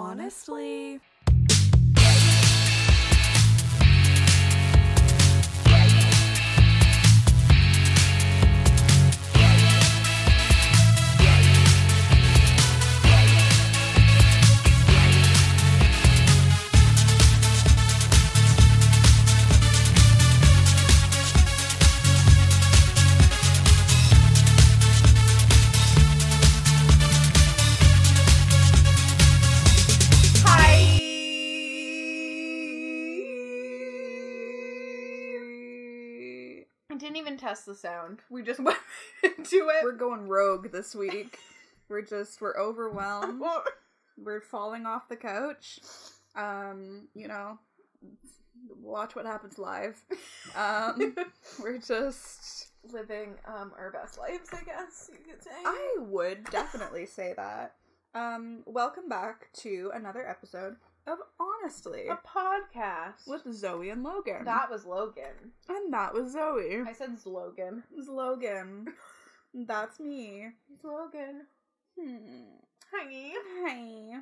honestly. I didn't even test the sound. We just went into it. We're going rogue this week. We're just we're overwhelmed. We're falling off the couch. Um, you know, watch what happens live. Um, we're just living um our best lives, I guess you could say. I would definitely say that. Um, welcome back to another episode of Honestly a podcast with Zoe and Logan. that was Logan. and that was Zoe. I said Slogan. It was Logan. That's me. It's Logan. Hmm. Hi. Hi.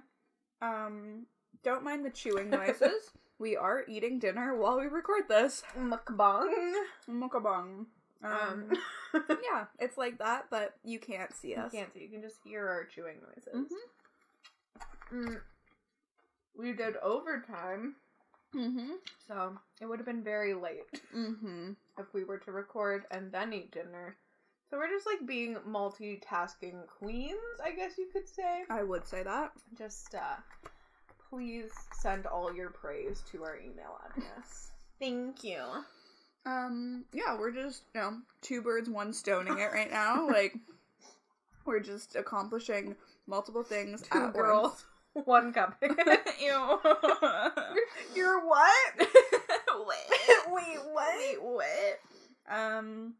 Um, don't mind the chewing noises. we are eating dinner while we record this. Mukbang. Mukbang. Um, Um, yeah, it's like that, but you can't see us. you can't see. You can just hear our chewing noises. Mhm. Mm. We did overtime, Mm-hmm. so it would have been very late Mm-hmm. if we were to record and then eat dinner. So we're just like being multitasking queens, I guess you could say. I would say that. Just uh please send all your praise to our email address. Thank you. Um, yeah, we're just, you know, two birds, one stoning it right now. like, we're just accomplishing multiple things Two at girls, one cup. Ew. You're what? Wait. Wait, what? Wait, what? Um,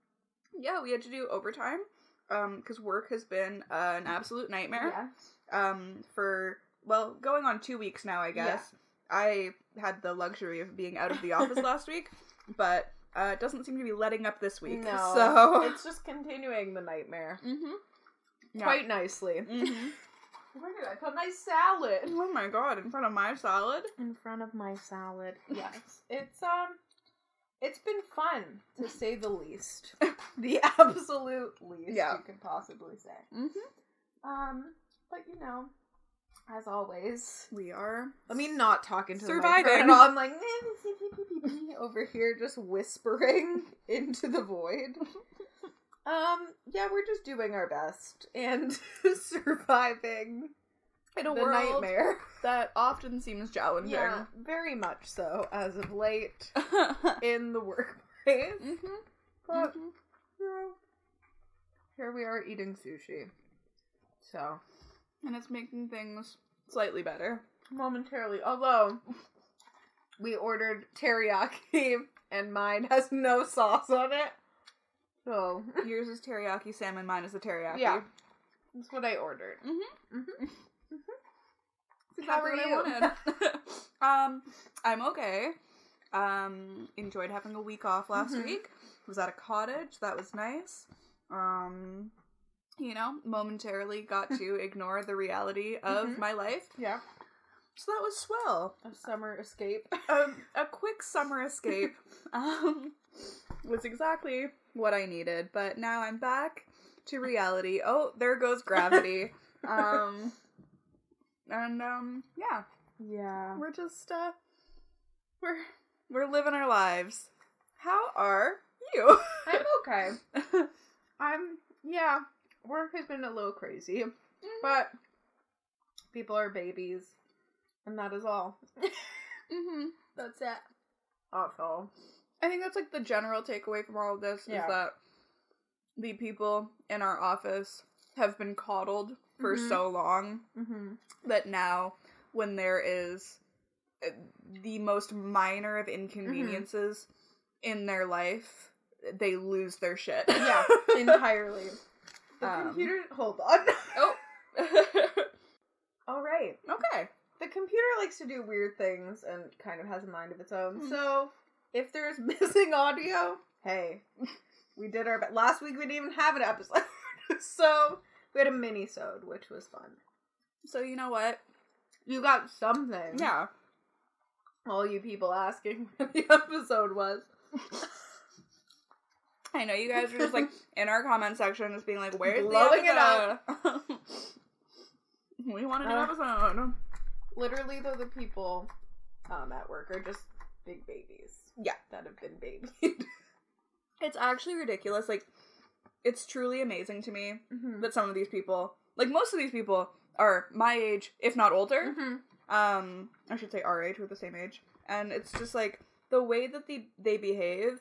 yeah, we had to do overtime. Um, because work has been uh, an absolute nightmare. Yes. Um, for well, going on two weeks now, I guess. I had the luxury of being out of the office last week, but uh, it doesn't seem to be letting up this week. No. So It's just continuing the nightmare. mm-hmm. Quite nicely. Mm-hmm. Where did I put my salad? Oh my god! In front of my salad. In front of my salad. Yes. It's um it's been fun to say the least. the absolute least Yeah. you could possibly say. Mm-hmm. Um, but you know, as always, We are. I mean, not talking to Surviving. the microphone at all. I'm like over here, just whispering into the void. Um, yeah, we're just doing our best and surviving in a world nightmare. that often seems challenging. Yeah, very much so as of late mm-hmm. in the workplace. But you know, here we are eating sushi. So And it's making things slightly better. momentarily, although we ordered teriyaki and mine has no sauce on it. So Yours is teriyaki salmon, mine is the teriyaki. yeah, that's what I ordered. Mm-hmm. Mm-hmm. How How are what I you? wanted. um, I'm okay. Um, enjoyed having a week off last Mhm. week. Was at a cottage. That was nice. Um, you know, momentarily got to ignore the reality of Mhm. my life. Yeah, So that was swell. a summer escape. a, a quick summer escape um, was exactly what I needed. But now I'm back to reality. Oh, there goes gravity. um, and um, yeah, Yeah. we're just uh, we're we're living our lives. How are you? I'm okay. I'm yeah. Work has been a little crazy, but people are babies, and that is all. hmm That's it. Awful. I think that's like the general takeaway from all of this Yeah. is that the people in our office have been coddled for Mhm. so long Mm-hmm. that now when there is uh, the most minor of Mm-hmm. inconveniences in their life they lose their shit Yeah, entirely. The Um, computer. Hold on. oh All right. okay The computer likes to do weird things and kind of has a mind of its own. Hmm. So if there's missing audio, hey, we did our best. Last week we didn't even have an episode, so we had a mini-sode, which was fun. so you know what You got something. Yeah. All you people asking what the episode was. I know you guys are just like in our comment section, just being like, "Where's Blowing the it up. episode?" we want a new Uh. episode. Literally, though, the people um, at work are just big babies. Yeah. That have been babied. It's actually ridiculous. Like, it's truly amazing to me mm-hmm. that some of these people, like most of these people, are my age, if not older. Mm-hmm. Um, I should say our age. We're the same age, and it's just like the way that they they behave,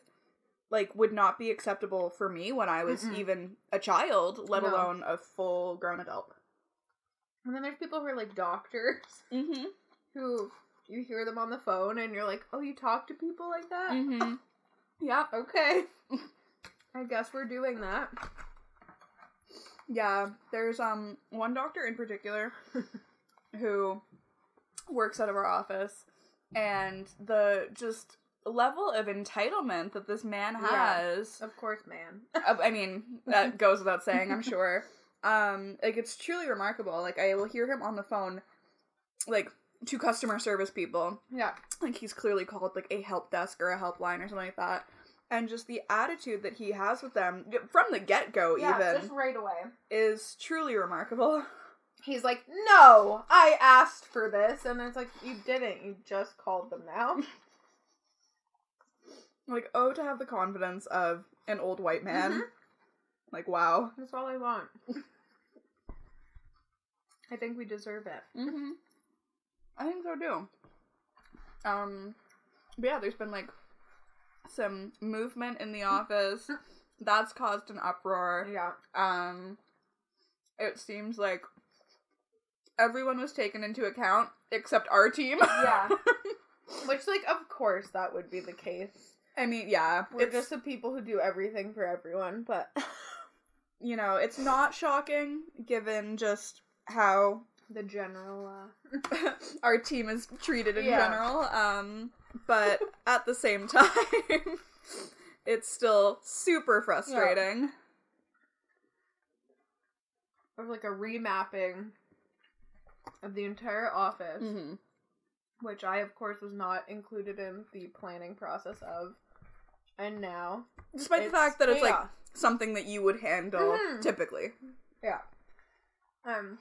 like would not be acceptable for me when I was Mm-mm. even a child, let No. alone a full grown adult. And then there's people who are like doctors Mm-hmm. who you hear them on the phone and you're like, oh, you talk to people like that? Mm-hmm. yeah. Okay. I guess we're doing that. Yeah, there's um one doctor in particular who works out of our office and the just level of entitlement that this man Yeah. has Of course, man. I mean that goes without saying I'm sure um like it's truly remarkable like I will hear him on the phone like to customer service people Yeah. like he's clearly called like a help desk or a helpline or something like that and just the attitude that he has with them from the get-go Yeah, even just right away. is truly remarkable He's like, no, I asked for this. And it's like, you didn't. You just called them now. Like, oh, to have the confidence of an old white man. Mhm. Like, wow. That's all I want. I think we deserve it. Mm-hmm. I think so too. Um, but yeah, there's been like some movement in the office that's caused an uproar. Yeah. Um, it seems like everyone was taken into account except our team. Yeah. Which, like, of course that would be the case. I mean, yeah, We're it's just the people who do everything for everyone, but you know, it's not shocking given just how the general, uh. our team is treated in Yeah. general. Um, but at the same time, it's still super frustrating. Of, like, a remapping of the entire office, hmm which I, of course, was not included in the planning process of. And now. Despite the fact that it's like something that you would handle Mhm. typically. Yeah. Um.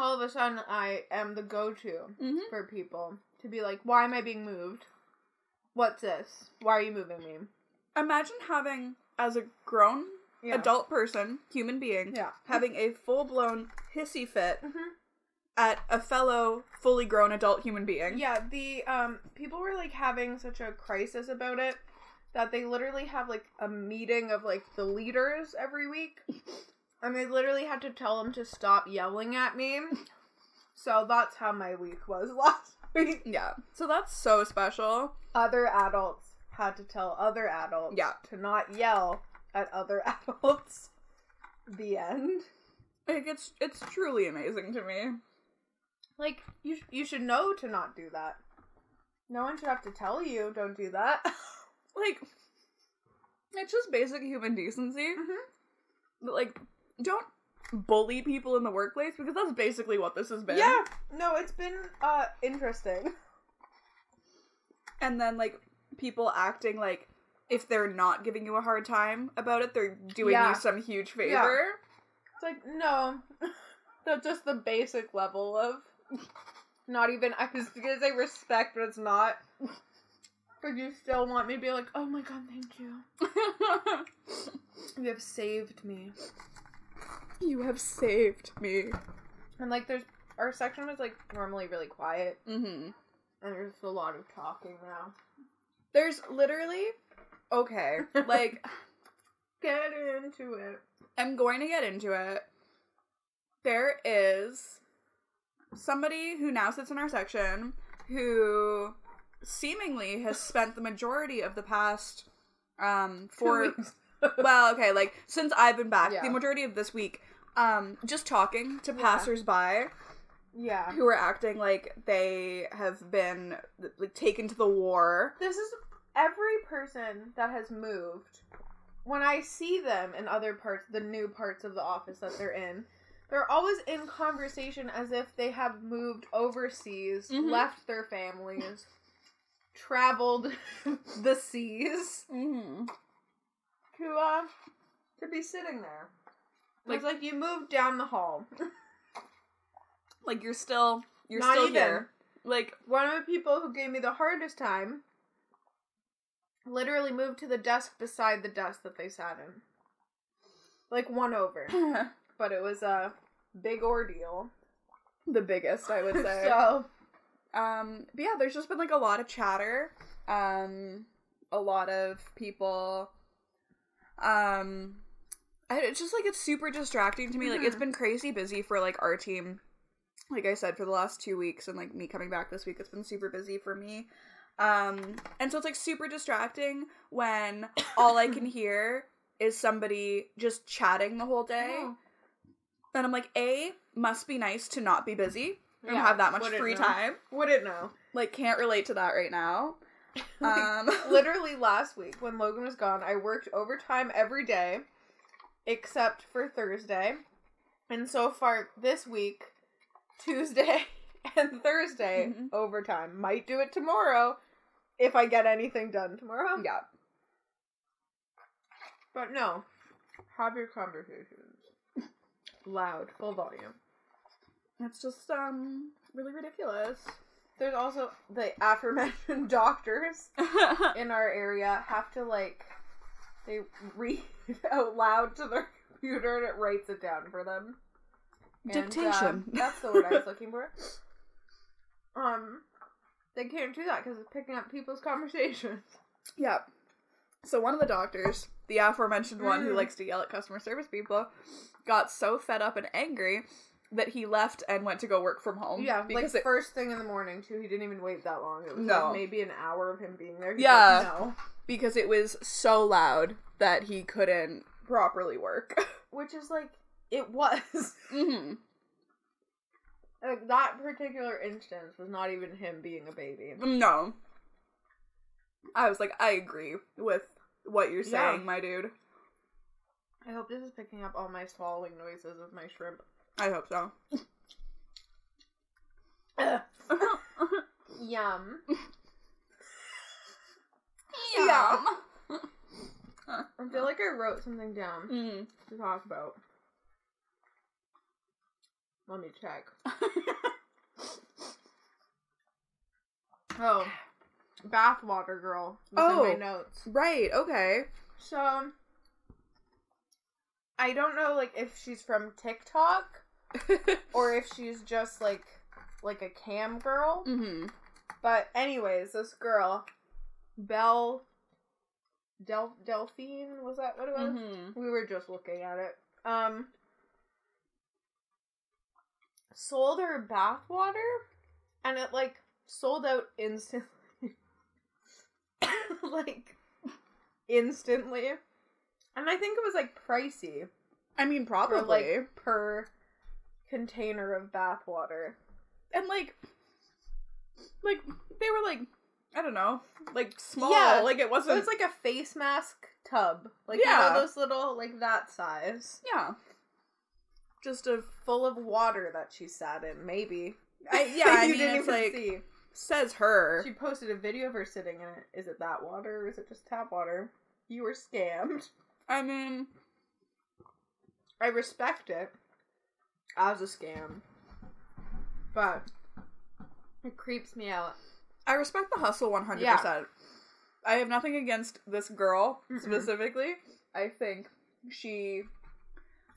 All of a sudden, I am the go-to Mm-hmm. for people to be like, "Why am I being moved? What's this? Why are you moving me?" Imagine having, as a grown Yeah. adult person, human being, Yeah. having a full blown hissy fit Mhm. at a fellow fully grown adult human being. Yeah. The um people were like having such a crisis about it that they literally have like a meeting of like the leaders every week, and they literally had to tell them to stop yelling at me. So that's how my week was last week. Yeah. So that's so special. other adults had to tell other adults Yeah. to not yell at other adults. The end. Like it's it's truly amazing to me. Like you, sh- you should know to not do that. No one should have to tell you don't do that. Like it's just basic human decency. Mhm. But like don't bully people in the workplace because that's basically what this has been. yeah, no, it's been uh interesting. And then like people acting like if they're not giving you a hard time about it, they're doing Yeah. you some huge favor. It's like no, that's just the basic level of not even. I was gonna say respect, but it's not. But you still want me to be like, oh my god, thank you. You have saved me. You have saved me. And like, there's our section was like normally really quiet, hmm and there's a lot of talking now. There's literally okay, like Get into it. I'm going to get into it. There is somebody who now sits in our section who seemingly has spent the majority of the past um weeks. well, okay, like since I've been back, Yeah. the majority of this week um just talking to Yeah. passersby yeah. who are acting like they have been like taken to the war. This is every person that has moved. When I see them in other parts, the new parts of the office that they're in, they're always in conversation as if they have moved overseas, Mhm. left their families, traveled the seas Mm-hmm. to uh to be sitting there. Like- it's like you moved down the hall. Like you're still you're Not still even. here. Like One of the people who gave me the hardest time literally moved to the desk beside the desk that they sat in. Like one over. But it was a big ordeal. the biggest, I would say. so Um, but yeah, there's just been like a lot of chatter. Um, a lot of people. Um, it's just like it's super distracting to me. Like it's been crazy busy for like our team. Like I said, for the last two weeks, and like me coming back this week, it's been super busy for me. Um, and so it's like super distracting when all I can hear is somebody just chatting the whole day. Oh. And I'm like, A, must be nice to not be busy and Yeah, have that much wouldn't free time. wouldn't know. Like, can't relate to that right now. Um, Literally last week when Logan was gone, I worked overtime every day except for Thursday. And so far this week, Tuesday and Thursday, Mhm. overtime. Might do it tomorrow if I get anything done tomorrow. yeah. But no. Have your conversations. Loud, full volume. It's just, um, really ridiculous. There's also the aforementioned doctors in our area have to like they read out loud to their computer and it writes it down for them. And, Dictation. um, that's the word I was looking for. Um, they can't do that because it's picking up people's conversations. yeah. So one of the doctors, the aforementioned one who Mm. likes to yell at customer service people, got so fed up and angry that he left and went to go work from home. yeah, because like it, first thing in the morning too. He didn't even wait that long. It was No. like maybe an hour of him being there. He's Yeah. like, no. because it was so loud that he couldn't properly work. Which is like it was. hmm like that particular instance was not even him being a baby. No. I was like, I agree with what you're Yeah. saying, my dude. I hope this is picking up all my swallowing noises of my shrimp. I hope so. Yum. yeah. I feel like I wrote something down Mm. to talk about. Let me check. Oh, bathwater girl. Was in Oh. my notes. Right, okay. So, I don't know, like if she's from TikTok or if she's just like like a cam girl. hmm But anyways, this girl, Belle, Del Delphine, was that what it was? hmm We were just looking at it. Um, sold her bathwater, and it like sold out instantly. like instantly, and I think it was like pricey I mean, probably. like per container of bathwater. and like, like they were like, I don't know, like small. Yeah, like it It wasn't. was like a face mask tub, like Yeah. you know those little like that size. yeah, just a full of water that she sat in. Maybe. I, yeah. I mean, didn't it's like see. says her. She posted a video of her sitting in it. Is it that water or is it just tap water? You were scammed. I mean, I respect it as a scam, but it creeps me out. I respect the hustle one hundred Yeah. percent. I have nothing against this girl Mm-mm. specifically. I think she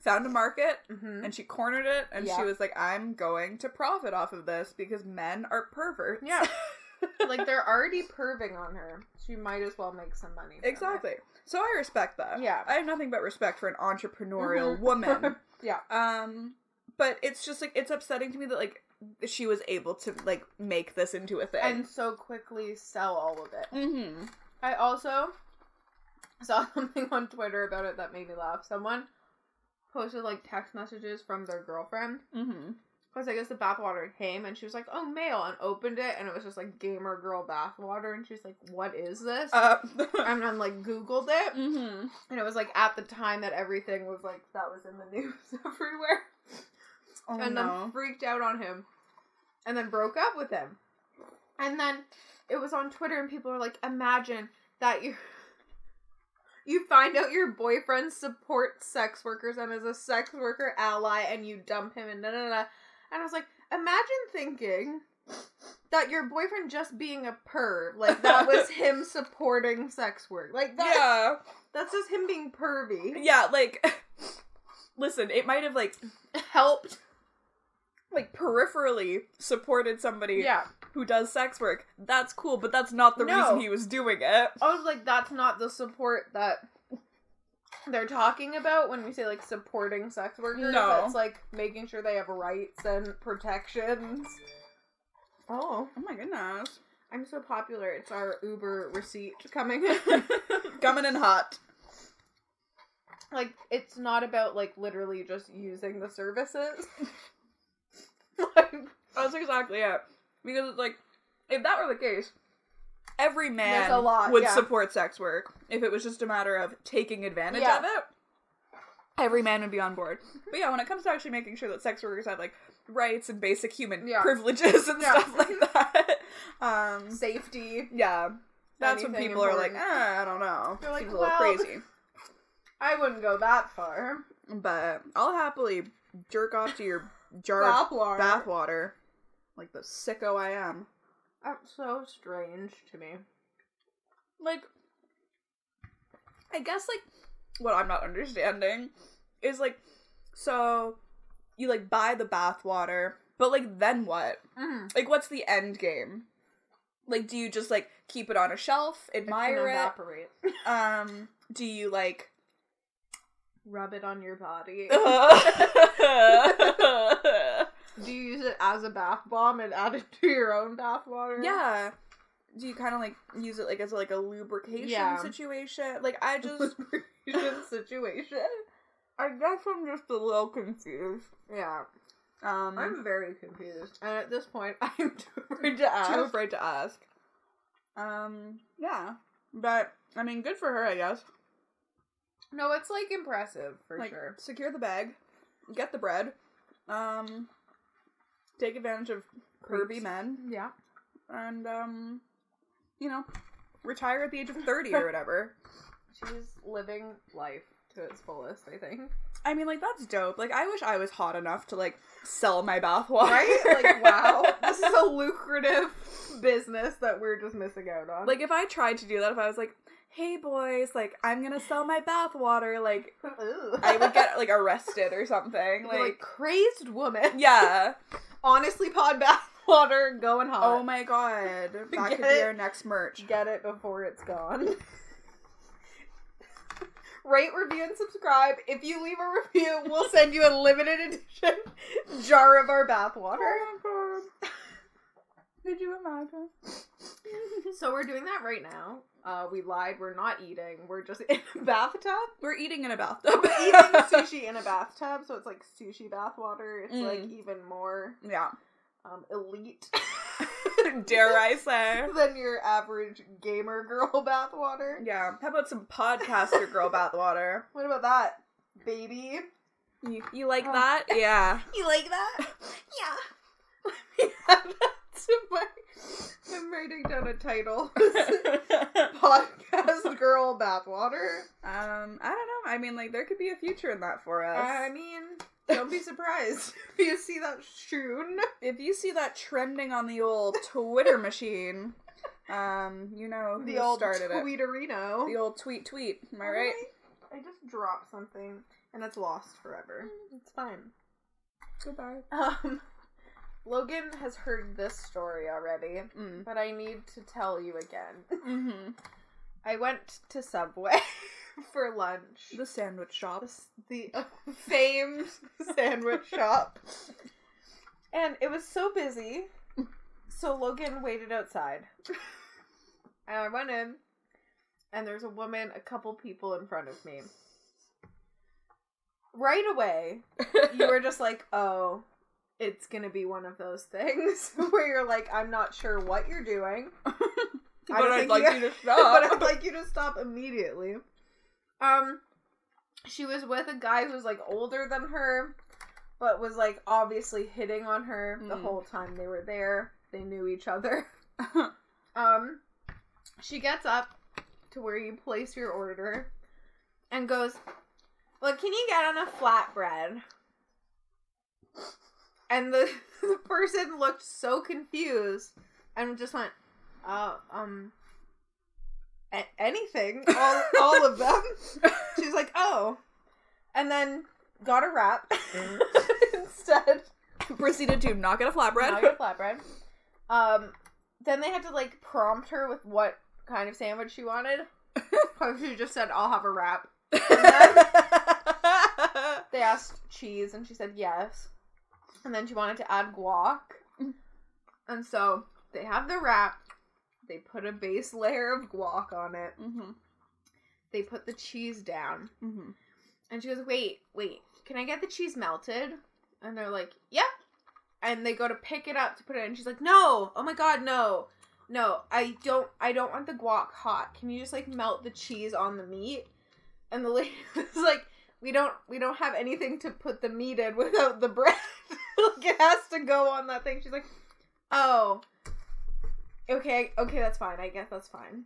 found a market Mm-hmm. and she cornered it and Yeah. she was like, I'm going to profit off of this because men are perverts. Yeah. like they're already perving on her. She might as well make some money. from it. exactly. So I respect that. Yeah. I have nothing but respect for an entrepreneurial Mhm. woman. Yeah. Um but it's just like it's upsetting to me that like she was able to like make this into a thing. And so quickly sell all of it. mm-hmm. I also saw something on Twitter about it that made me laugh. Someone posted like text messages from their girlfriend. Mm-hmm. Because I guess the bathwater came and she was like, oh, mail, and opened it and it was just like gamer girl bathwater. And she's like, what is this? Uh, and then like Googled it. mm-hmm. And it was like at the time that everything was like, that was in the news everywhere. Oh, and no. then freaked out on him and then broke up with him. And then it was on Twitter and people were like, imagine that you you find out your boyfriend supports sex workers and is a sex worker ally and you dump him and da da da. And I was like, imagine thinking that your boyfriend just being a perv, like that was him supporting sex work. Like that yeah. that's just him being pervy. Yeah, like listen, it might have like Helped. Like peripherally supported somebody Yeah. who does sex work. That's cool, but that's not the No. reason he was doing it. I was like, that's not the support that they're talking about when we say like supporting sex workers. No. It's like making sure they have rights and protections. Oh, Oh my goodness. I'm so popular. It's our Uber receipt coming in. Coming in hot. like, it's not about like literally just using the services. like, That's exactly it. Because it's like, if that were the case, every man lot, would yeah. support sex work. If it was just a matter of taking advantage Yeah. of it, every man would be on board. But yeah, when it comes to actually making sure that sex workers have like rights and basic human Yeah. privileges and stuff like that, um, safety. yeah, that's when people are like, eh, I don't know, They're like, seems a little well- crazy. I wouldn't go that far. But I'll happily jerk off to your jar Bathwater. bathwater, like the sicko I am. That's so strange to me. like I guess like what I'm not understanding is like so you like buy the bath water, but like then what? Mm. Like what's the end game? Like do you just like keep it on a shelf, admire evaporate. it? Um do you like Rub it on your body. Do you use it as a bath bomb and add it to your own bath water? Yeah. Do you kind of like use it like as like a lubrication Yeah. situation? Like I just Lubrication situation. I guess I'm just a little confused. Yeah. Um I'm very confused. And at this point, I'm too afraid to ask. too afraid to ask. Um, yeah, but I mean, good for her, I guess. No, it's like impressive for like, sure. secure the bag, get the bread, um, take advantage of pervy men, Yeah. and um, you know, retire at the age of thirty or whatever. She's living life to its fullest, I think. I mean, like that's dope. Like, I wish I was hot enough to like sell my bathwater. Right? Like, wow. this is a lucrative business that we're just missing out on. Like, if I tried to do that, if I was like, "Hey, boys, like, I'm gonna sell my bathwater," like. I would get like arrested or something. Like, like, crazed woman. yeah. Honestly, pod bath water going hot. Oh my god, that Get could be it? our next merch. Get it before it's gone. Rate, review, and subscribe. If you leave a review, we'll send you a limited edition jar of our bath water. Oh my god. Did you imagine? So we're doing that right now. Uh, we lied. We're not eating. We're just in a bathtub. We're eating in a bathtub. We're eating sushi in a bathtub, so it's like sushi bath water. It's Mm. like even more yeah. um, elite Dare I say? than your average gamer girl bath water. Yeah. How about some podcaster girl bathwater? What about that, baby? You, you like Oh. that? Yeah. You like that? yeah. Let me add that to my. I'm writing down a title. Podcast girl bathwater. um, I don't know. I mean, like, there could be a future in that for us. I mean, don't be surprised if you see that soon. if you see that trending on the old Twitter machine, um, you know who The old started it. tweeterino. The old tweet tweet. Am I right? I just dropped something and it's lost forever. It's fine. Goodbye. Um, Logan has heard this story already, Mm. but I need to tell you again. Mm-hmm. I went to Subway for lunch. The sandwich shop. the famed sandwich shop. And it was so busy. So Logan waited outside. And I went in, and there's a woman, a couple people in front of me. Right away, you were just like, oh, it's gonna be one of those things where you're like, I'm not sure what you're doing. but I'd like you- you to stop. but I'd like you to stop immediately. Um, she was with a guy who's like older than her, but was like obviously hitting on her the Mm. whole time they were there. They knew each other. Um, she gets up to where you place your order and goes, "Well, can you get on a flatbread?" And the, the person looked so confused and just went, "Uh, um, a- anything, all all of them." She's like, "Oh," and then got a wrap instead. Proceeded to not get a flatbread. Now get a flatbread. Um, then they had to like prompt her with what kind of sandwich she wanted. She just said, "I'll have a wrap." They asked cheese, and she said yes. And then she wanted to add guac, and so they have the wrap. They put a base layer of guac on it. hmm They put the cheese down, hmm and she goes, "Wait, wait, can I get the cheese melted?" And they're like, "Yep." And they go to pick it up to put it in. She's like, "No! Oh my god, no, no! I don't, I don't want the guac hot. Can you just like melt the cheese on the meat?" And the lady was like, "We don't, we don't have anything to put the meat in without the bread. like it has to go on that thing." She's like, "Oh, okay, okay, that's fine. I guess that's fine."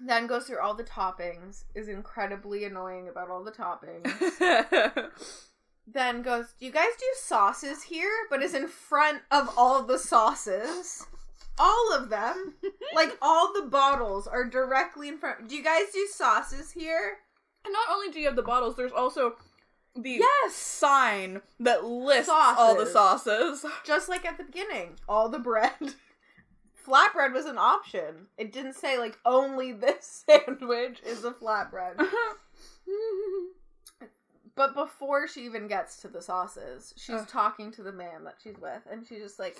then goes through all the toppings, is incredibly annoying about all the toppings. then goes, Do you guys do sauces here? But is in front of all the sauces. All of them. like all the bottles are directly in front. Do you guys do sauces here? And not only do you have the bottles, there's also the Yes. sign that lists all the Sauces. sauces. Just like at the beginning. All the bread. Flatbread was an option. It didn't say like only this sandwich is a flatbread. But before she even gets to the sauces, she's Ugh. talking to the man that she's with, and she's just like,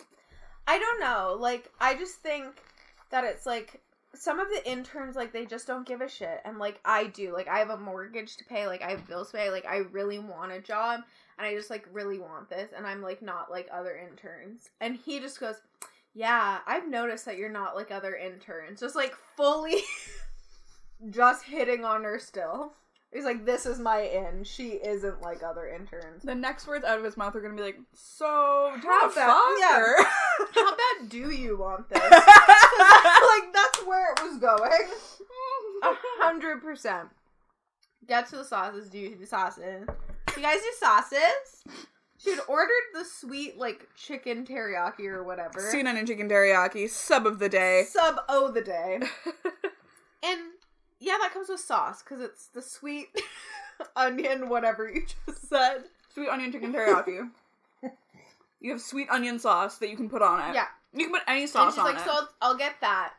I don't know. Like, I just think that it's like some of the interns, like, they just don't give a shit. And, like, I do. Like, I have a mortgage to pay, like, I have bills to pay. Like, I really want a job, and I just, like, really want this. And I'm, like, not like other interns. And he just goes, Yeah, I've noticed that you're not like other interns. Just, like, fully just hitting on her still. He's like, this is my in. She isn't like other interns. the next words out of his mouth are gonna be like, "So, How bad- yeah. How bad do you want this? like, that's where it was going. A hundred percent. Get to the sauces. Do you do sauces? You guys do sauces? She had ordered the sweet, like, chicken teriyaki or whatever. Sweet onion chicken teriyaki sub of the day. Sub O the day. And yeah, that comes with sauce because it's the sweet onion, whatever you just said. Sweet onion chicken teriyaki. you have sweet onion sauce that you can put on it. Yeah. You can put any sauce And she's on like, it. so I'll, get that.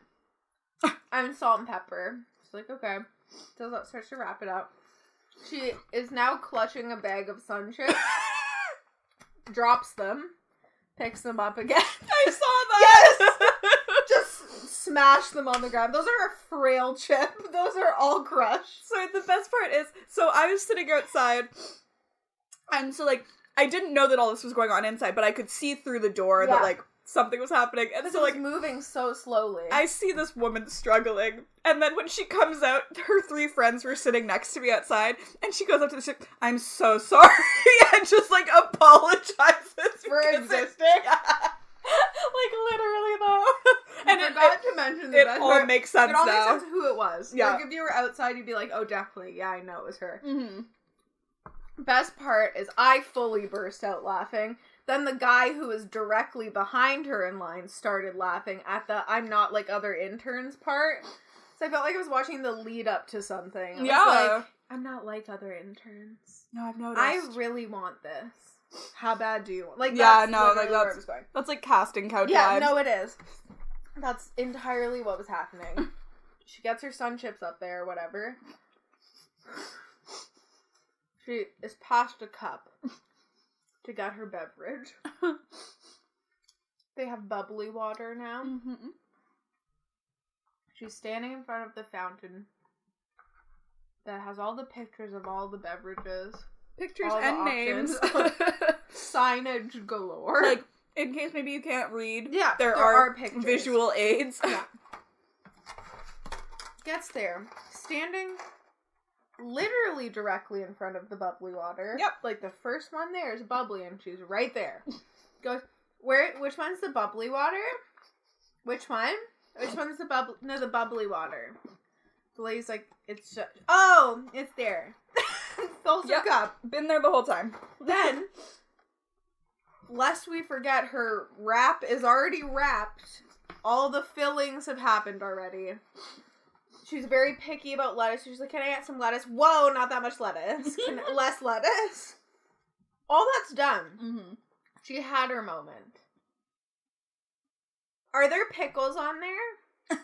and salt and pepper. She's like, okay. So that starts to wrap it up. She is now clutching a bag of sun chips, drops them, picks them up again. I saw that. Just smash them on the ground. Those are a frail chip. Those are all crushed. So the best part is, so I was sitting outside, and so like I didn't know that all this was going on inside, but I could see through the door Yeah. that like something was happening, and This so like moving so slowly. I see this woman struggling, and then when she comes out, her three friends were sitting next to me outside, and she goes up to the ship. I'm so sorry, and just like apologizes For existing. like literally though, and it, forgot it, to mention the it best all part. makes sense It all makes sense who it was. Yeah. Like if you were outside, you'd be like, "Oh, definitely, yeah, I know it was her." Mm-hmm. Best part is I fully burst out laughing. Then the guy who was directly behind her in line started laughing at the "I'm not like other interns" part. So I felt like I was watching the lead up to something. Yeah. like, not like other interns. No, I've noticed. I really want this. How bad do you want? Like, Yeah, that's no, like, that's- was going. That's like casting couch Yeah, vibes. no, it is. That's entirely what was happening. she gets her sun chips up there, whatever. She is past a cup to get her beverage. they have bubbly water now. Mhm. She's standing in front of the fountain that has all the pictures of all the beverages, Pictures All and names. signage galore. like in case maybe you can't read. yeah, there, are, pictures. visual aids. Yeah. Gets there, standing literally directly in front of the bubbly water. Yep. Like the first one there is bubbly, and she's right there. Goes where? Which one's the bubbly water? Which one? Which one's the bubble? No, the bubbly water. The lady's like, it's. Oh, it's there. Fills her Yep. cup. Been there the whole time. Then, lest we forget, her wrap is already wrapped. All the fillings have happened already. She's very picky about lettuce. She's like, "Can I get some lettuce?" Whoa, not that much lettuce. Can, less lettuce. All that's done. Mm-hmm. She had her moment. Are there pickles on there?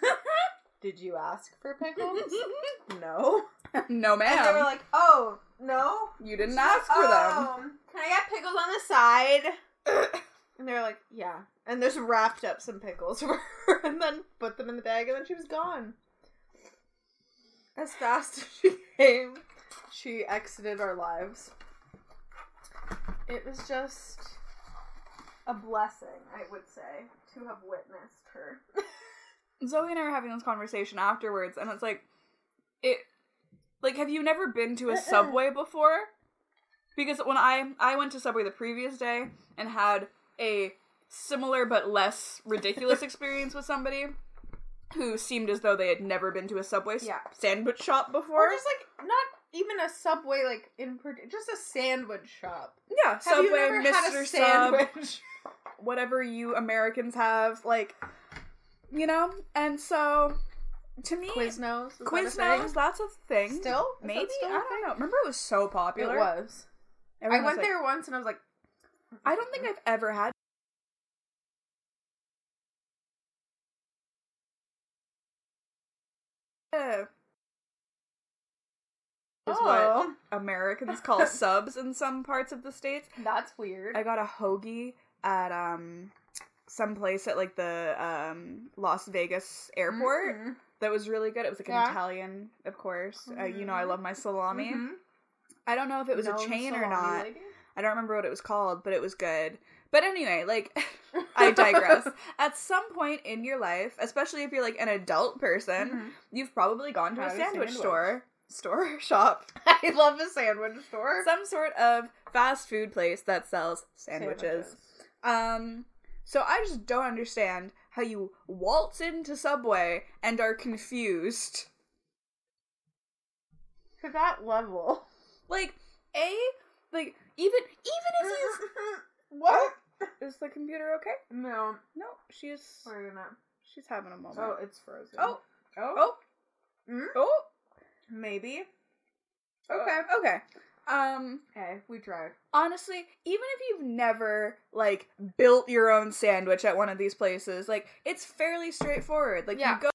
Did you ask for pickles? no. no, ma'am. And they were like, "Oh, no." you didn't ask for them. "Oh, Can I get pickles on the side? and they're like, yeah. And just wrapped up some pickles for her and then put them in the bag and then she was gone. As fast as she came, she exited our lives. It was just a blessing, I would say, to have witnessed her. Zoe and I were having this conversation afterwards, and it's like, it, like, have you never been to a uh-uh. subway before? Because when I I went to Subway the previous day and had a similar but less ridiculous experience with somebody who seemed as though they had never been to a Subway Yeah. sandwich shop before. Or just like, not even a subway, like, in just a sandwich shop. yeah, Have Subway, you never Mr. had a Sub, sandwich? whatever you Americans have, like, you know. And so, to me, Quiznos. is that a Quiznos, that's a thing. Still? Maybe still I don't know. Remember, it was so popular. It was. Everyone I was went like- there once and I was like, I don't think I've ever had. Uh, is what oh, Americans call subs in some parts of the states. that's weird. I got a hoagie at um some place at like the um Las Vegas airport Mhm. that was really good. It was like an Yeah. Italian, of course. Uh, you know, I Mhm. love my salami. Mhm. I don't know if it was No a chain or not. lady? I don't remember what it was called, but it was good. But anyway, like I digress. At some point in your life, especially if you're like an adult person, Mhm. you've probably gone to a Had a sandwich sandwich. store, store, shop, I love a sandwich store. some sort of fast food place that sells sandwiches. Um so I just don't understand how you waltz into Subway and are confused. To that level. Like a like even even if you what? is the computer okay? No. No, she's We're gonna. she's having a moment. Oh, it's frozen. Oh. Oh. oh, Mm? oh. Maybe. Okay. Okay. Um Okay, we tried. honestly, even if you've never like built your own sandwich at one of these places, like it's fairly straightforward. Like Yeah. you go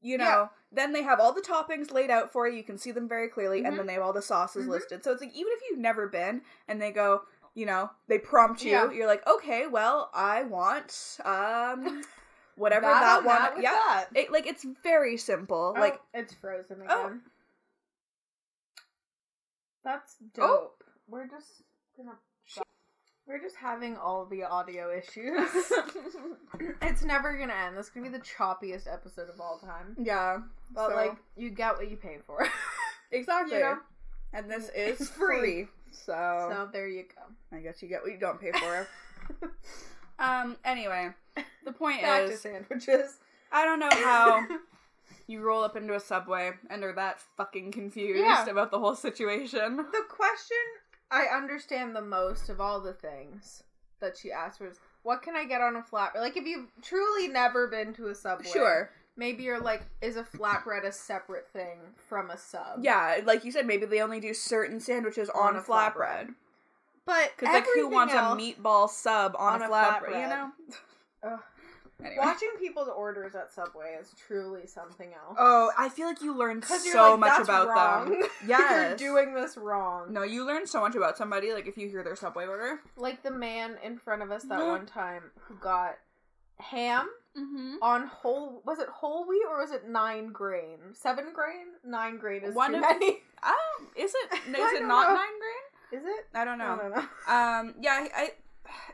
you know, Yeah. then they have all the toppings laid out for you. You can see them very clearly, Mhm. and then they have all the sauces Mhm. listed. So it's like even if you've never been and they go, you know, they prompt you, Yeah. you're like, okay, well, I want um whatever That that, one. yeah, that. It, like it's very simple. Oh, Like it's frozen again. Oh. That's Oh. dope. We're just gonna. We're just having all the audio issues. it's never gonna end. This is gonna be the choppiest episode of all time. yeah, But so- like, you get what you pay for. exactly. you know? And this is It's free. free. So, So there you go. I guess you get what you don't pay for. um anyway, the point Back to is sandwiches. I don't know how you roll up into a subway and are that fucking confused Yeah. about the whole situation. The question I understand the most of all the things that she asked was, "What can I get on a flatbread?" Like, if you've truly never been to a subway, Sure. maybe you're like, "Is a flatbread a separate thing from a sub?" Yeah, like you said, maybe they only do certain sandwiches on, On a a flatbread. flatbread. but Because like, who everything wants else- a meatball sub on, a flatbread? You know. Ugh. Anyway. Watching people's orders at Subway is truly something else. Oh, I feel like you learn so much about them. you're doing this wrong. No, you learn so much about somebody. Like if you hear their subway order. Like the man in front of us that one time who got ham Mm-hmm. on whole was it whole wheat or was it nine grain seven grain nine grain is One too of- many Oh, is it? I Is it don't know. nine grain? is it I don't I know. don't know. Um, yeah, I, I.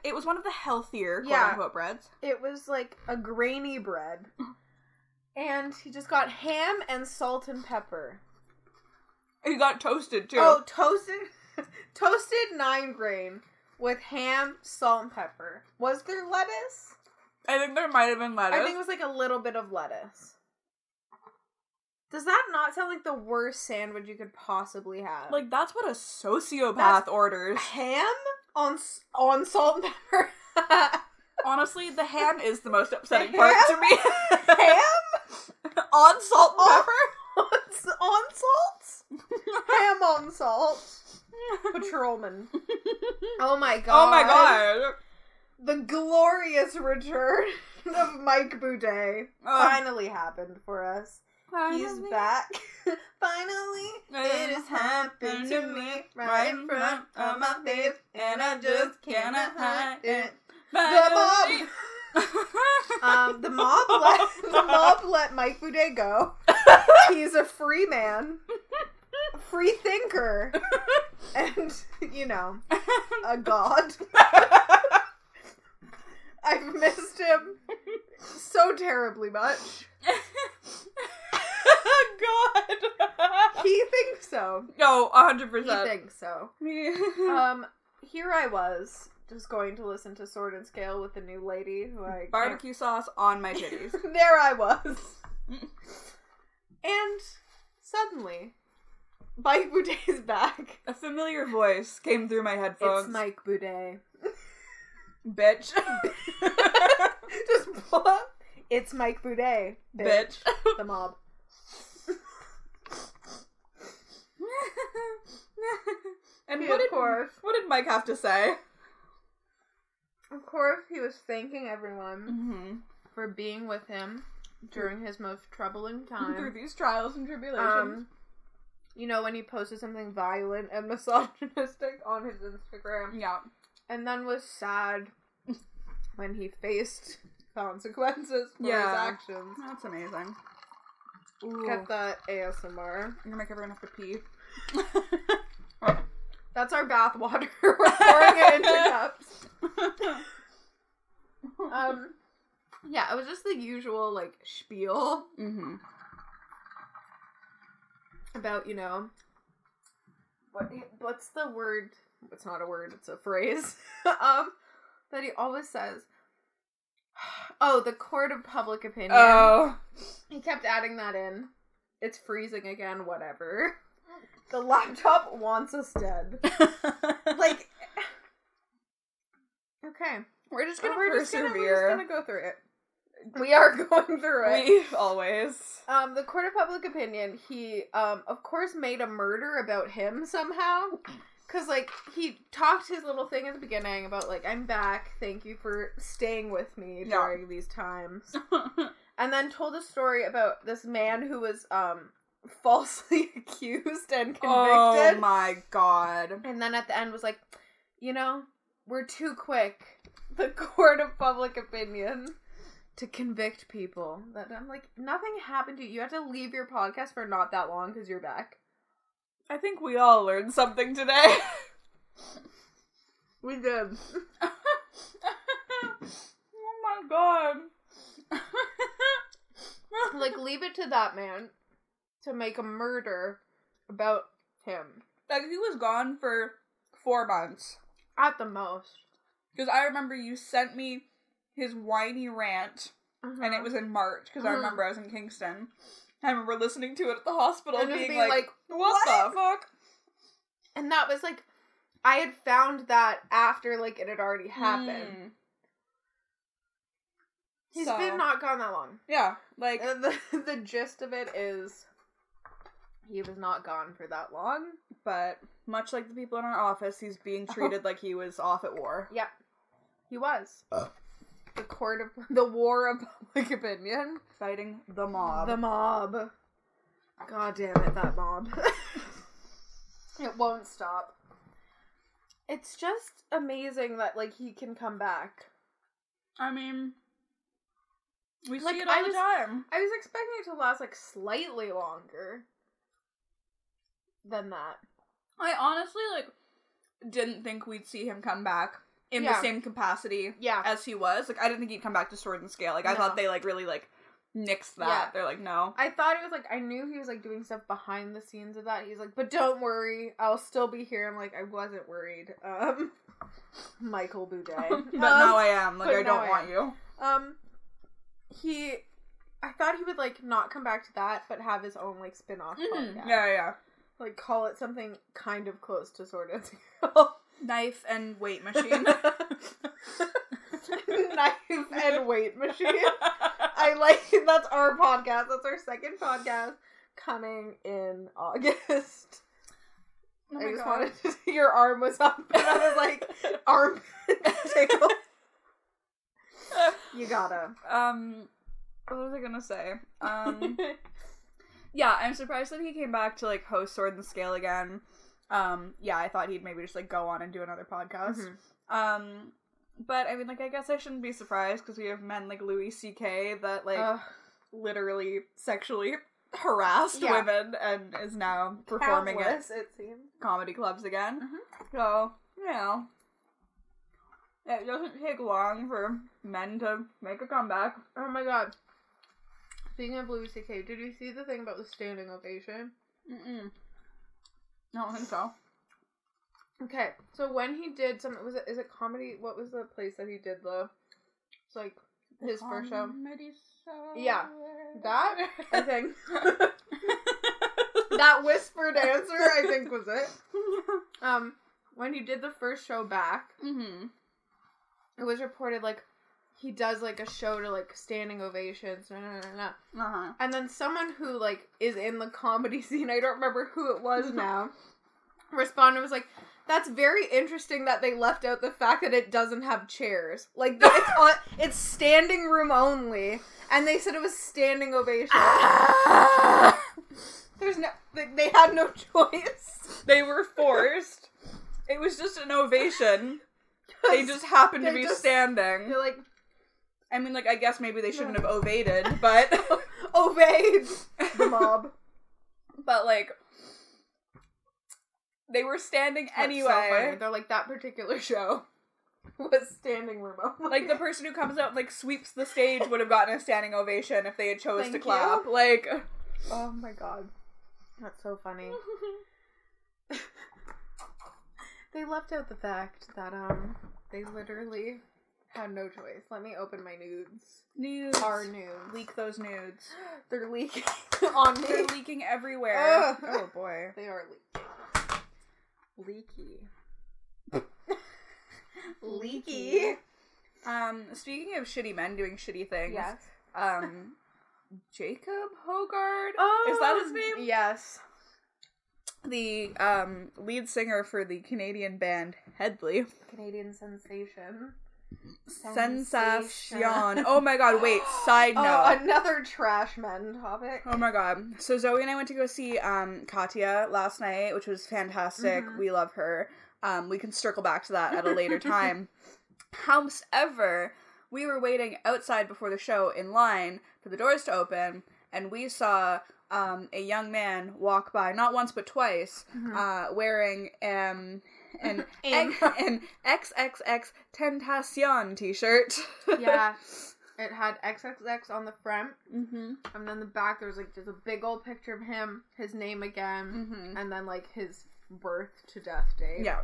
It was one of the healthier quote Yeah. unquote breads. it was like a grainy bread And he just got ham and salt and pepper. He got toasted too. Oh, toasted, toasted nine grain with ham, salt, and pepper. Was there lettuce? I think there might have been lettuce. I think it was like a little bit of lettuce. Does that not sound like the worst sandwich you could possibly have? like that's what a sociopath That's- orders. ham on on salt and pepper. Honestly, the ham is the most upsetting The part ham? to me. ham on salt and Oh. pepper. on, on salt. Ham on salt. Patrolman. Oh my god. Oh my god. The glorious return of Mike Boudet finally happened for us. He's back. Finally, it has happened to me right in front of my face, and I just cannot hide it. The mob, um, the mob let the mob let Mike Boudet go. He's a free man, a free thinker, and you know, a god. I've missed him so terribly much. god. He thinks so. Hundred He percent. thinks so. Me. Um, here I was just going to listen to Sword and Scale with the new lady who I Barbecue sauce on my titties. there I was, and suddenly, Mike Boudet's back. A familiar voice came through my headphones. It's Mike Boudet. bitch. just pull up. It's Mike Boudet. bitch. The mob. And Yeah, what of did course. what did Mike have to say? Of course, he was thanking everyone Mm-hmm. for being with him during his most troubling time Through these trials and tribulations. Um, you know when he posted something violent and misogynistic on his Instagram, yeah. and then was sad when he faced consequences for Yeah. his actions. That's amazing. Get the ASMR. I'm gonna make everyone have to pee. That's our bath water. We're pouring it into cups. Um, yeah, it was just the usual like spiel mm-hmm. about you know what what's the word? It's not a word. It's a phrase. um, that he always says. Oh, the court of public opinion. Oh. He kept adding that in. It's freezing again. Whatever. The laptop wants us dead. Like, okay, we're just gonna we're just gonna, persevere. we're just gonna go through it. We are going through it. We always. Um, the court of public opinion, he, um, of course, made a murder about him somehow. Cause, like, he talked his little thing at the beginning about, like, I'm back, thank you for staying with me Yeah. during these times. And then told a story about this man who was, um, falsely accused and oh convicted. oh my god. And then at the end was like, you know, we're too quick. The court of public opinion to convict people. That I'm like, nothing happened to you. You had to leave your podcast for not that long because you're back. I think we all learned something today. We did. oh my god. Like, leave it to that man to make a murder about him. like he was gone for four months. At the most. Because I remember you sent me his whiny rant, and it was in March. Because I Mhm. remember I was in Kingston. I remember listening to it at the hospital, And being, being like, like, "What, the fuck?" And that was like, I had found that after, like, it had already happened. Mm. He's So- been not gone that long. Yeah, like Uh, the the gist of it is he was not gone for that long. But much like the people in our office, he's being treated like he was off at war. Yep. He was. Uh. The court of the war of public opinion. Fighting the mob. The mob. God damn it, that mob. it won't stop. It's just amazing that like he can come back. I mean, we Like, see it I all the was- time. I was expecting it to last like slightly longer than that. I honestly like didn't think we'd see him come back in Yeah. the same capacity Yeah. as he was. Like I didn't think he'd come back to Sword and Scale. Like I No. thought they like really like nixed that. Yeah. They're like, no. I thought it was like I knew he was like doing stuff behind the scenes of that. He's like, but don't worry, I'll still be here. I'm like, I wasn't worried. Um, Michael Boudet. but Um, now I am. Like, I don't I want you. Um, he, I thought he would like not come back to that, but have his own like spin off Mhm. podcast. Yeah, yeah. Like call it something kind of close to Sword Dance Girl. Knife and weight machine. Knife and weight machine. I like that's our podcast. That's our second podcast coming in August. Oh I just God. wanted to see your arm was up and I was like arm tickle. You gotta. Um, what was I gonna say? Um, yeah, I'm surprised that he came back to like host Sword and Scale again. Um, yeah, I thought he'd maybe just like go on and do another podcast. Mhm. Um, but I mean, like, I guess I shouldn't be surprised because we have men like Louis C.K. that like Ugh. literally sexually harassed Yeah. women and is now performing at it seems. comedy clubs again. Mhm. So, you know, it doesn't take long for men to make a comeback. Oh my god. Speaking of Louis C.K., did you see the thing about the standing ovation? Mm-mm. I don't think so. Okay, so when he did some, was it is it comedy? What was the place that he did the? It's like his first show. Comedy. Yeah. That I think that whispered answer I think was it. Um, when he did the first show back, mm-hmm. it was reported like he does like a show to like standing ovations, nah, nah, nah. Uh-huh. and then someone who like is in the comedy scene, I don't remember who it was now, responded was like. That's very interesting that they left out the fact that it doesn't have chairs. Like it's on, it's standing room only, and they said it was standing ovation. There's no, they, they had no choice. They were forced. it was just an ovation. They just happened to be just- standing. They're like I mean, like, I guess maybe they shouldn't have ovated, but, obeyed the mob. but like, they were standing That's anyway. funny. They're like that particular show was standing room only. like the person who comes out and like sweeps the stage would have gotten a standing ovation if they had chose to clap. you. Like, oh my god, that's so funny. they left out the fact that um they literally had no choice. Let me open my nudes. nudes. Our nudes. Leak those nudes. They're leaking on me. They're leaking everywhere. Ugh. oh boy. They are leaking. Leaky. Leaky. Um, speaking of shitty men doing shitty things, Yes. um, Jacob Hoggard, Oh, is that his name? Yes. The um lead singer for the Canadian band Hedley. Canadian sensation. Sensation. Oh my god, wait, side Oh, note. another trash men topic. Oh my god. So Zoe and I went to go see um Katya last night, which was fantastic. Mhm. We love her. Um we can circle back to that at a later time. However, we were waiting outside before the show in line for the doors to open, and we saw um a young man walk by not once but twice, Mhm. uh wearing um an An- XXX Tentacion t-shirt. yeah. It had XXX on the front, mhm. and then the back there was like just a big old picture of him, his name again, Mhm. and then like his birth to death date. Yeah.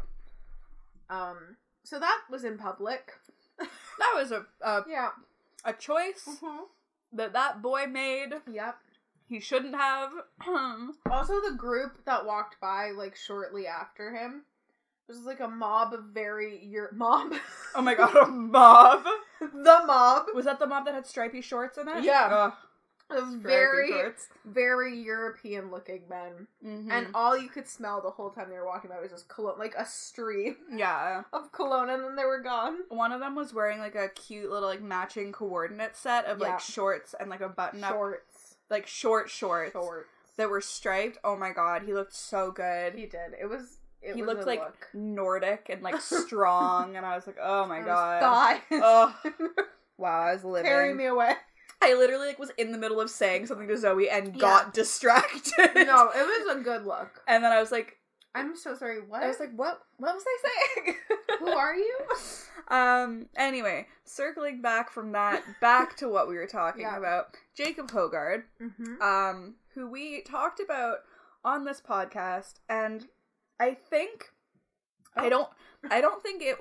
Um. So that was in public. That was a a, Yeah. a choice that that boy made. Yep. He shouldn't have. Also, the group that walked by like shortly after him was like a mob of very your mob. oh my god, a mob. the mob Was that the mob that had stripy shorts in it? Yeah. Ugh, very shorts. very European looking men, Mhm. and all you could smell the whole time they were walking by was just cologne, like a stream yeah. of cologne, and then they were gone. One of them was wearing like a cute little like matching coordinate set of Yeah. like shorts and like a button up, Shorts, like short shorts shorts. that were striped. Oh my god, he looked so good. He did. It was. It he looked like look. Nordic and like strong, and I was like, oh my god. thighs. Oh, wow, I was living. Carry me away. I literally like was in the middle of saying something to Zoe and Yeah. got distracted. no, it was a good look. And then I was like, I'm so sorry. What? I was like, what? What was I saying? Who are you? Um. Anyway, circling back from that, back to what we were talking Yeah. about, Jacob Hoggard, mm-hmm. um, who we talked about on this podcast, and I think I Oh. don't, I don't think it.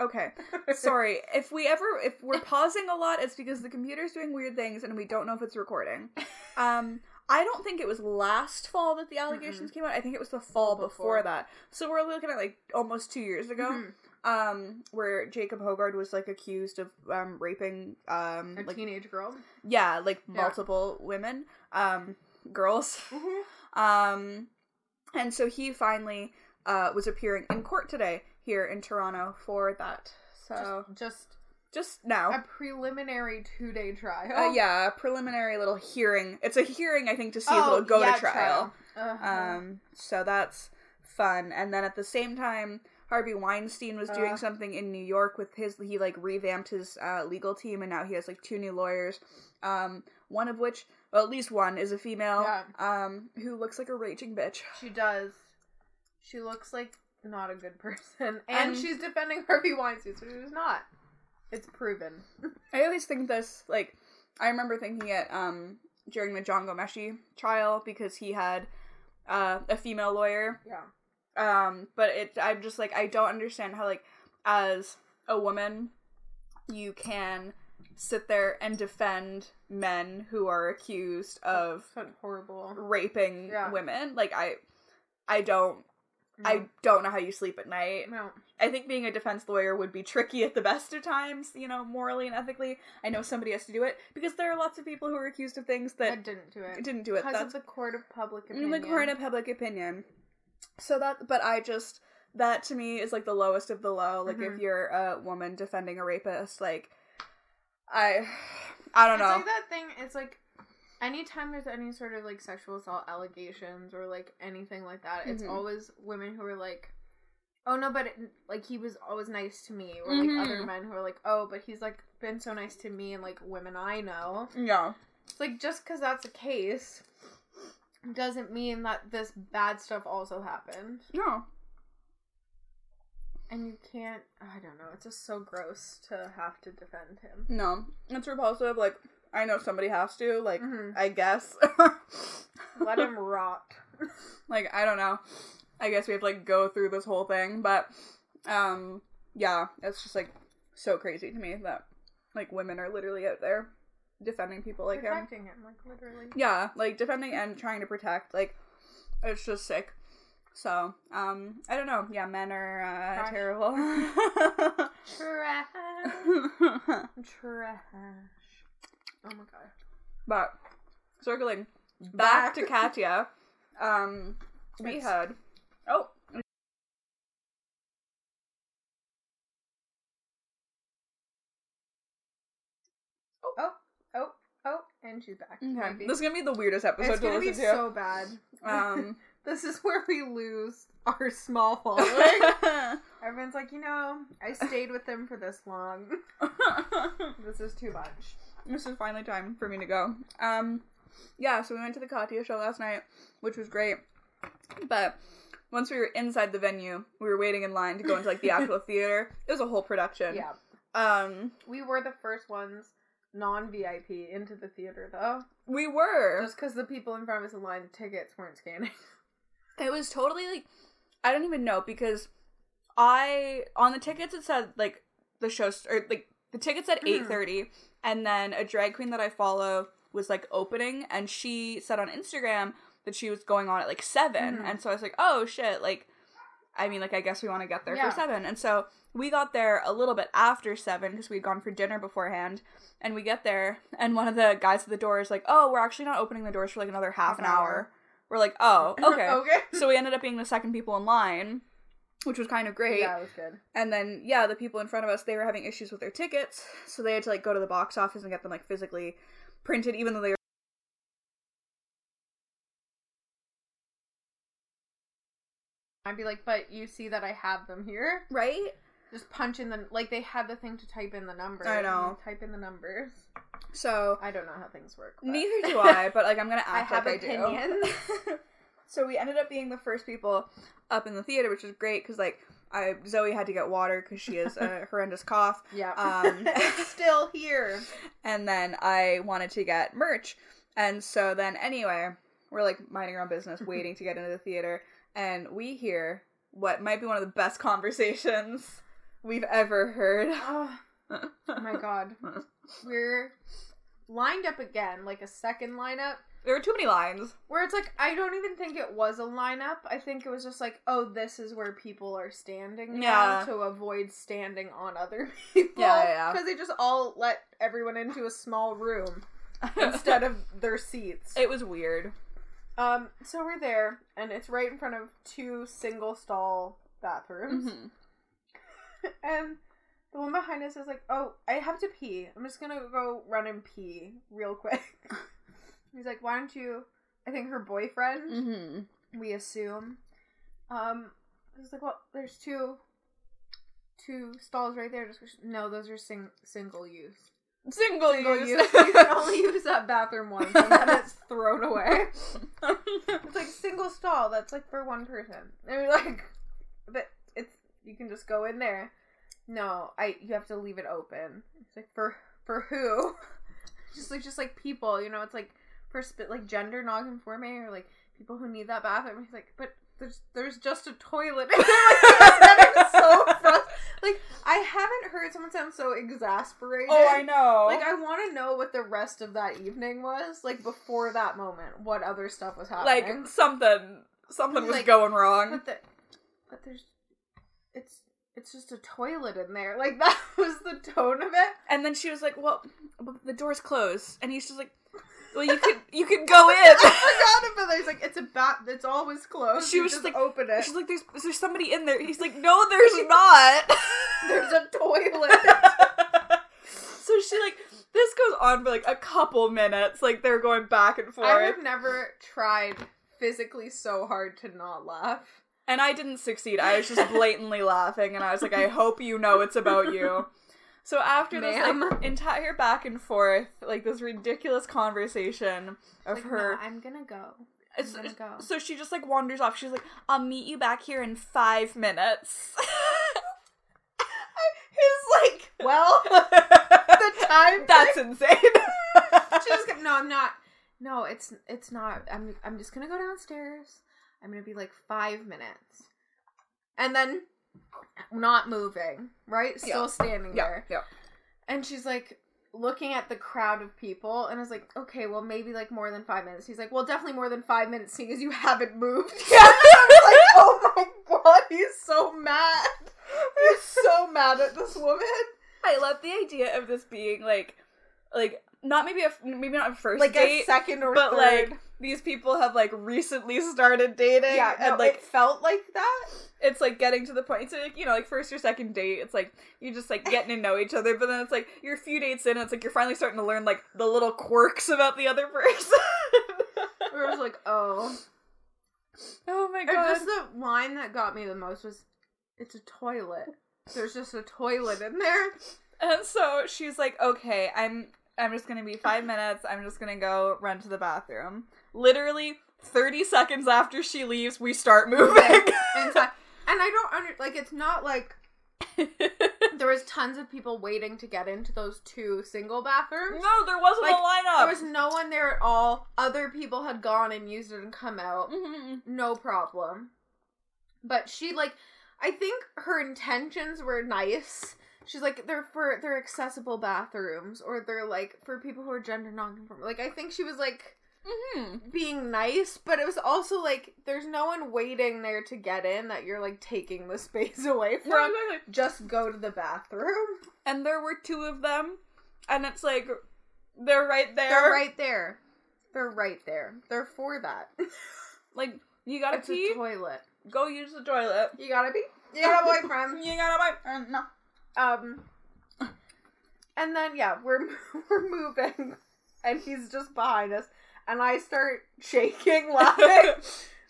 Okay, sorry. If we ever, if we're pausing a lot, it's because the computer's doing weird things and we don't know if it's recording. Um, I don't think it was last fall that the allegations came out. I think it was the fall before, Before. that. So we're looking at like almost two years ago, Mhm. um, where Jacob Hoggard was like accused of um raping um A like teenage girl. yeah like Yeah. multiple women um girls Mm-hmm. um and so he finally uh was appearing in court today here in Toronto for that. So Just, just just now. a preliminary two day trial. Uh, yeah, a preliminary little hearing. It's a hearing, I think, to see if Oh, it'll go yeah, to trial. Uh-huh. Um, so that's fun. And then at the same time, Harvey Weinstein was doing Uh. something in New York with his. He like revamped his uh, legal team, and now he has like two new lawyers. Um, one of which, well, at least one, is a female. Yeah. Um, who looks like a raging bitch. She does. She looks like not a good person, and, And- she's defending Harvey Weinstein, so she's not. It's proven. I always think this like I remember thinking it um during the John Ghomeshi trial because he had uh, a female lawyer Yeah. um but it i'm just like i don't understand how like as a woman you can sit there and defend men who are accused of horrible. raping Yeah. women like i i don't i don't know how you sleep at night no. i think being a defense lawyer would be tricky at the best of times you know morally and ethically i know somebody has to do it because there are lots of people who are accused of things I that didn't do it didn't do it because that's of the court of public in opinion. the court of public opinion. So that, but I just that to me is like the lowest of the low. Like if Mhm. you're a woman defending a rapist, like I, I don't it's know. like that thing. It's like anytime there's any sort of like sexual assault allegations or like anything like that, it's Mhm. always women who are like, "Oh no, but it, like he was always nice to me," or like other Mhm. men who are like, "Oh, but he's like been so nice to me," and like women I know. yeah, It's like just because that's the case doesn't mean that this bad stuff also happened, no, and you can't. I don't know. It's just so gross to have to defend him. no. It's repulsive. Like I know somebody has to. Like Mhm. I guess. Let him rot. like I don't know. I guess we have to like go through this whole thing, but um, yeah, it's just like so crazy to me that like women are literally out there defending people like him. Protecting him, like literally. yeah like defending and trying to protect like it's just sick so um i don't know yeah men are uh, Trash. terrible Trash. Trash. Oh my god. but circling back to katya um we It's- had oh Oh, oh, oh, and she's back. okay Maybe. this is gonna be the weirdest episode it's to gonna be listen to so bad. um this is where we lose our small following. Everyone's like, you know, I stayed with them for this long. This is too much. this is finally time for me to go. Um, yeah, so we went to the Katya show last night, which was great. But once we were inside the venue, we were waiting in line to go into like the actual theater. It was a whole production. Yeah. Um, We were the first ones non VIP into the theater though. we were. Just because the people in front of us in line tickets weren't scanning. It was totally like I don't even know because I on the tickets it said like the show or like the ticket said Mhm. eight thirty, and then a drag queen that I follow was like opening, and she said on Instagram that she was going on at like 7 Mhm. and so I was like, oh shit, like I mean, like I guess we want to get there Yeah. for seven, and so we got there a little bit after seven because we'd gone for dinner beforehand, and we get there, and one of the guys at the door is like, oh, we're actually not opening the doors for like another half, Half an an hour. hour. We're like, oh, okay okay. so we ended up being the second people in line, which was kind of great. Yeah, it was good. And then yeah, the people in front of us they were having issues with their tickets, so they had to like go to the box office and get them like physically printed, even though they were. I'd be like, but you see that I have them here. Right. Just punch in the like they had the thing to type in the numbers. I know. Type in the numbers. So I don't know how things work. but- neither do I, but like I'm gonna I act have like I opinions. do. So we ended up being the first people up in the theater, which was great because like I Zoe had to get water because she has a horrendous cough, Yeah. Um, it's still here. and then I wanted to get merch, and so then anyway, we're like minding our own business, waiting to get into the theater, and we hear what might be one of the best conversations we've ever heard. Oh, oh my god. We're lined up again, like a second lineup. There were too many lines. Where it's like I don't even think it was a lineup. I think it was just like, oh, this is where people are standing now Yeah. to avoid standing on other people. Yeah, yeah. Because they just all let everyone into a small room instead of their seats. it was weird. Um, so we're there, and it's right in front of two single stall bathrooms. Mhm. and the one behind us is like, "Oh, I have to pee. I'm just gonna go run and pee real quick." He's like, "Why don't you?" I think her boyfriend. Mm-hmm. We assume. Um, he's like, "Well, there's two, two stalls right there." Just no, those are sing- single use. Single, Single use. use. you can only use that bathroom once, and then it's thrown away. It's like single stall. That's like for one person. And we're like, but you can just go in there. No, I you have to leave it open. It's like for for who? just like just like people, you know. It's like for sp- like gender non-conforming or like people who need that bathroom. He's like, but there's there's just a toilet. Like, so frust- Like I haven't heard someone sound so exasperated. oh, I know. Like I want to know what the rest of that evening was like before that moment. What other stuff was happening? like something, something was Like, going wrong. but the, but there's, it's it's just a toilet in there. Like that was the tone of it. And then she was like, "Well, the door's closed," and he's just like, "Well, you could, you could go in." I forgot about that. He's like, it's a bat. It's always closed. She You was just like- open it. She's like, "There's, is there somebody in there?" He's like, "No, there's not." There's a toilet. so she like, this goes on for like a couple minutes. Like they're going back and forth. I have never tried physically so hard to not laugh. And I didn't succeed. I was just blatantly laughing, and I was like, "I hope you know it's about you." So after this like entire back and forth, like this ridiculous conversation of Like, her, no, I'm gonna go. It's- I'm gonna go. So she just like wanders off. She's like, "I'll meet you back here in five minutes." He's like, well, the time. That's insane. She just no, I'm not. No, it's it's not. I'm I'm just gonna go downstairs. I'm gonna be like five minutes, and then not moving. Right, still Yeah. standing yeah, there. yeah. And she's like looking at the crowd of people, and I was like, okay, well maybe like more than five minutes. He's like, well, definitely more than five minutes, seeing as you haven't moved. Yeah, I was like, oh my god, he's so mad. He's so mad at this woman. I love the idea of this being like, like not maybe a maybe not a first Like date, a second or but third. like these people have like recently started dating. yeah, and no, like felt like that. it's like getting to the point. So like you know, like first or second date, it's like you're just like getting to know each other. But then it's like you're a few dates in, and it's like you're finally starting to learn like the little quirks about the other person. Where I was like, oh. oh my And god! just the line that got me the most was, "It's a toilet. There's just a toilet in there." And so she's like, "Okay, I'm I'm just gonna be five minutes. I'm just gonna go run to the bathroom." Literally thirty seconds after she leaves, we start moving. and, and I don't under like. It's not like there was tons of people waiting to get into those two single bathrooms. no, there wasn't Like, a lineup. There was no one there at all. Other people had gone and used it and come out. Mhm. No problem. But she like I think her intentions were nice. She's like they're for they're accessible bathrooms or they're like for people who are gender nonconforming. Like I think she was like Mhm. being nice, but it was also like there's no one waiting there to get in that you're like taking the space away No, from. exactly. Just go to the bathroom. And there were two of them, and it's like they're right there. They're right there. They're right there. They're for that. Like you gotta it's pee, a toilet. go use the toilet. You gotta be. You got a boyfriend. You gotta buy. Uh, no. Um, and then yeah, we're we're moving, and he's just behind us, and I start shaking, laughing.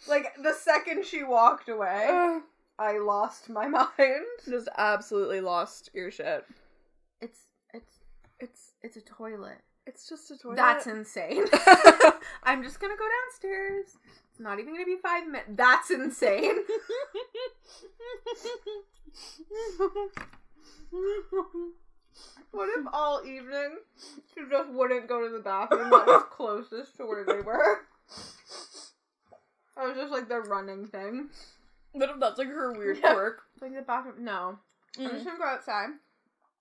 like the second she walked away. I lost my mind. Just absolutely lost your shit. It's it's it's it's a toilet. It's just a toilet. That's insane. I'm just gonna go downstairs. It's not even gonna be five minutes. That's insane. what if all evening she just wouldn't go to the bathroom that was closest to where they were? That was just like the running thing. What if that's like her weird Yeah. quirk? Like the bathroom. No. I'm just Mm. gonna go outside.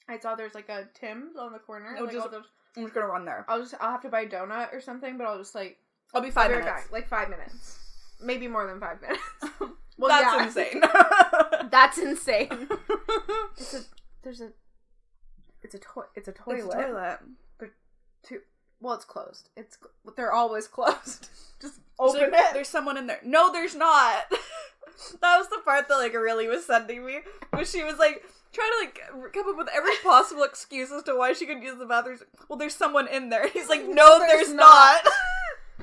I saw there's like a Tim's on the corner. Oh, like, just- just, I'm just gonna run there. I'll just I'll have to buy a donut or something, but I'll just like I'll be 5 minutes. back, like five minutes, maybe more than five minutes. Well, that's yeah. insane. That's insane. It's a there's a it's a toy it's a toilet. It's a toilet. Two, well, it's closed. It's they're always closed. Just So open it. There's someone in there. No, there's not. that was the part that like really was sending me. But she was like trying to like come up with every possible excuse as to why she couldn't use the bathroom. Well, there's someone in there. He's like, no, There's there's, not." not.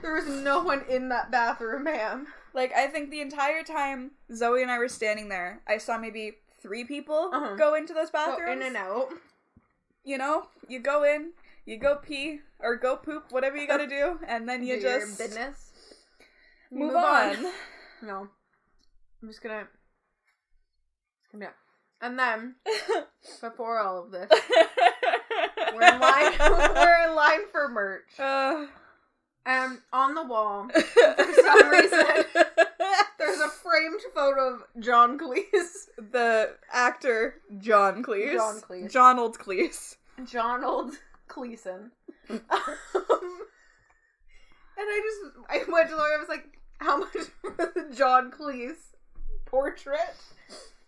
There was no one in that bathroom, ma'am. Like I think the entire time Zoe and I were standing there, I saw maybe three people Uh-huh. go into those bathrooms. Go in and out. You know, you go in, you go pee or go poop, whatever you gotta do, and then you Do your just business. You move, on. No, I'm just gonna. Here. And then before all of this, we're in line. we're in line for merch. Uh, And on the wall, for some reason, there's a framed photo of John Cleese. the actor John Cleese. John Cleese. John Old Cleese. John Old Cleeson. um, and I just I went to Lori, I was like, how much for the John Cleese portrait?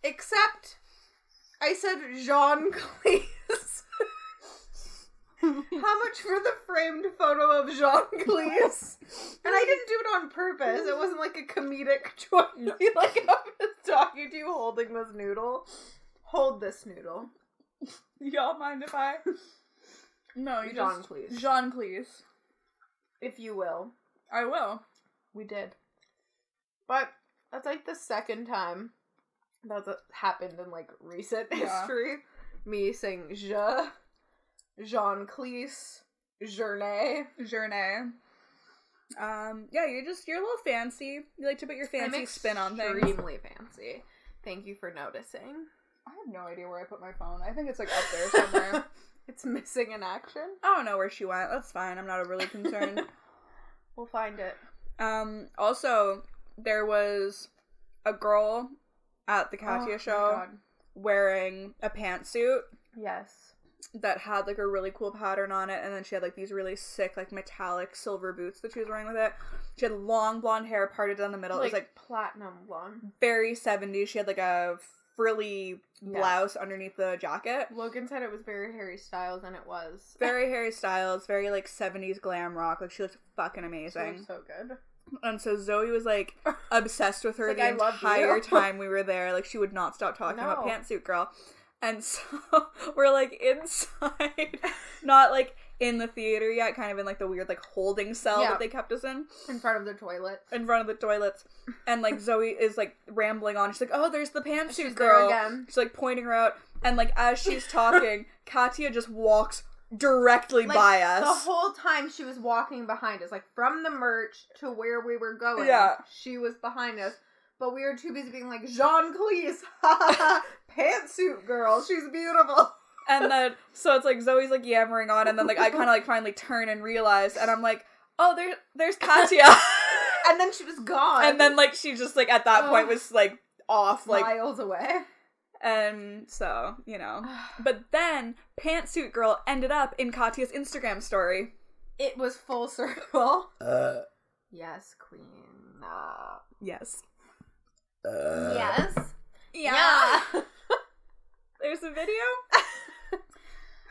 Except I said Jean Cleese. How much for the framed photo of Jean Cleese? And I didn't do it on purpose. It wasn't like a comedic choice. like I'm just talking to you holding this noodle. Hold this noodle. Y'all mind if I? No, you John just Cleese. John Cleese. If you will. I will. We did. But that's like the second time that's happened in like recent Yeah. history. Me saying je, Jean Cleese, Journey. Journey. Um, yeah, you're just you're a little fancy. You like to put your fancy spin on things. Extremely fancy. Thank you for noticing. I have no idea where I put my phone. I think it's like up there somewhere. It's missing in action. I don't know where she went. That's fine. I'm not overly concerned. We'll find it. um, also, there was a girl at the Katya Oh show wearing a pantsuit Yes. That had like a really cool pattern on it, and then she had like these really sick, like metallic silver boots that she was wearing with it. She had long blonde hair parted down the middle. it was like platinum blonde. very 70s. She had like a frilly Yeah. blouse underneath the jacket. Logan said it was very Harry Styles, and it was. Very Harry Styles, very like 70s glam rock. Like she looked fucking amazing. so good. And so Zoe was like obsessed with her It's the "I entire time we were there. Like she would not stop talking about pantsuit girl. And so we're like inside, not like in the theater yet, kind of in like the weird like holding cell Yeah. that they kept us in, In front of the toilet. in front of the toilets. And like Zoe is like rambling on. She's like, "Oh, there's the pantsuit She's girl." again. She's like pointing her out, and like as she's talking, Katya just walks directly Like, by us. The whole time she was walking behind us, like from the merch to where we were going. Yeah. She was behind us. But we were too busy being like, Jean Cleese, ha ha ha, pantsuit girl, she's beautiful. and then so it's like Zoe's like yammering on, and then like I kind of like finally turn and realize, and I'm like, oh, there, there's Katya, And then she was gone. and then like she just like at that point was like off, like, miles away. and so you know. But then pantsuit girl ended up in Katya's Instagram story. It was full circle. Uh, Yes, queen. Uh, yes. Yes. Yeah. There's a video.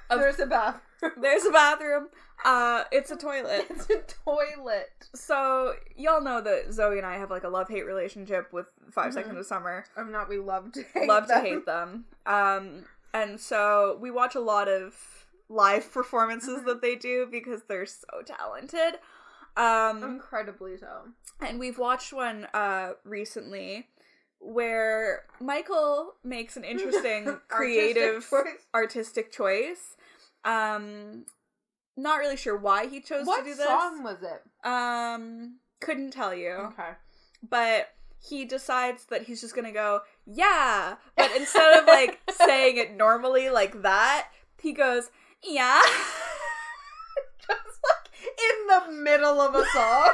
There's a bathroom. There's a bathroom. Uh, it's a toilet. It's a toilet. So y'all know that Zoe and I have like a love hate relationship with 5 Mhm. Seconds of Summer. I'm not. We love to hate love them. to hate them. Um, and so we watch a lot of live performances that they do because they're so talented. Um, Incredibly so. and we've watched one uh recently where Michael makes an interesting creative Artistic choice. artistic choice. Um Not really sure why he chose what to do this. What song was it? Um, couldn't tell you. Okay. But he decides that he's just gonna go, yeah. But instead of like saying it normally like that, he goes, yeah. Just like in the middle of a song.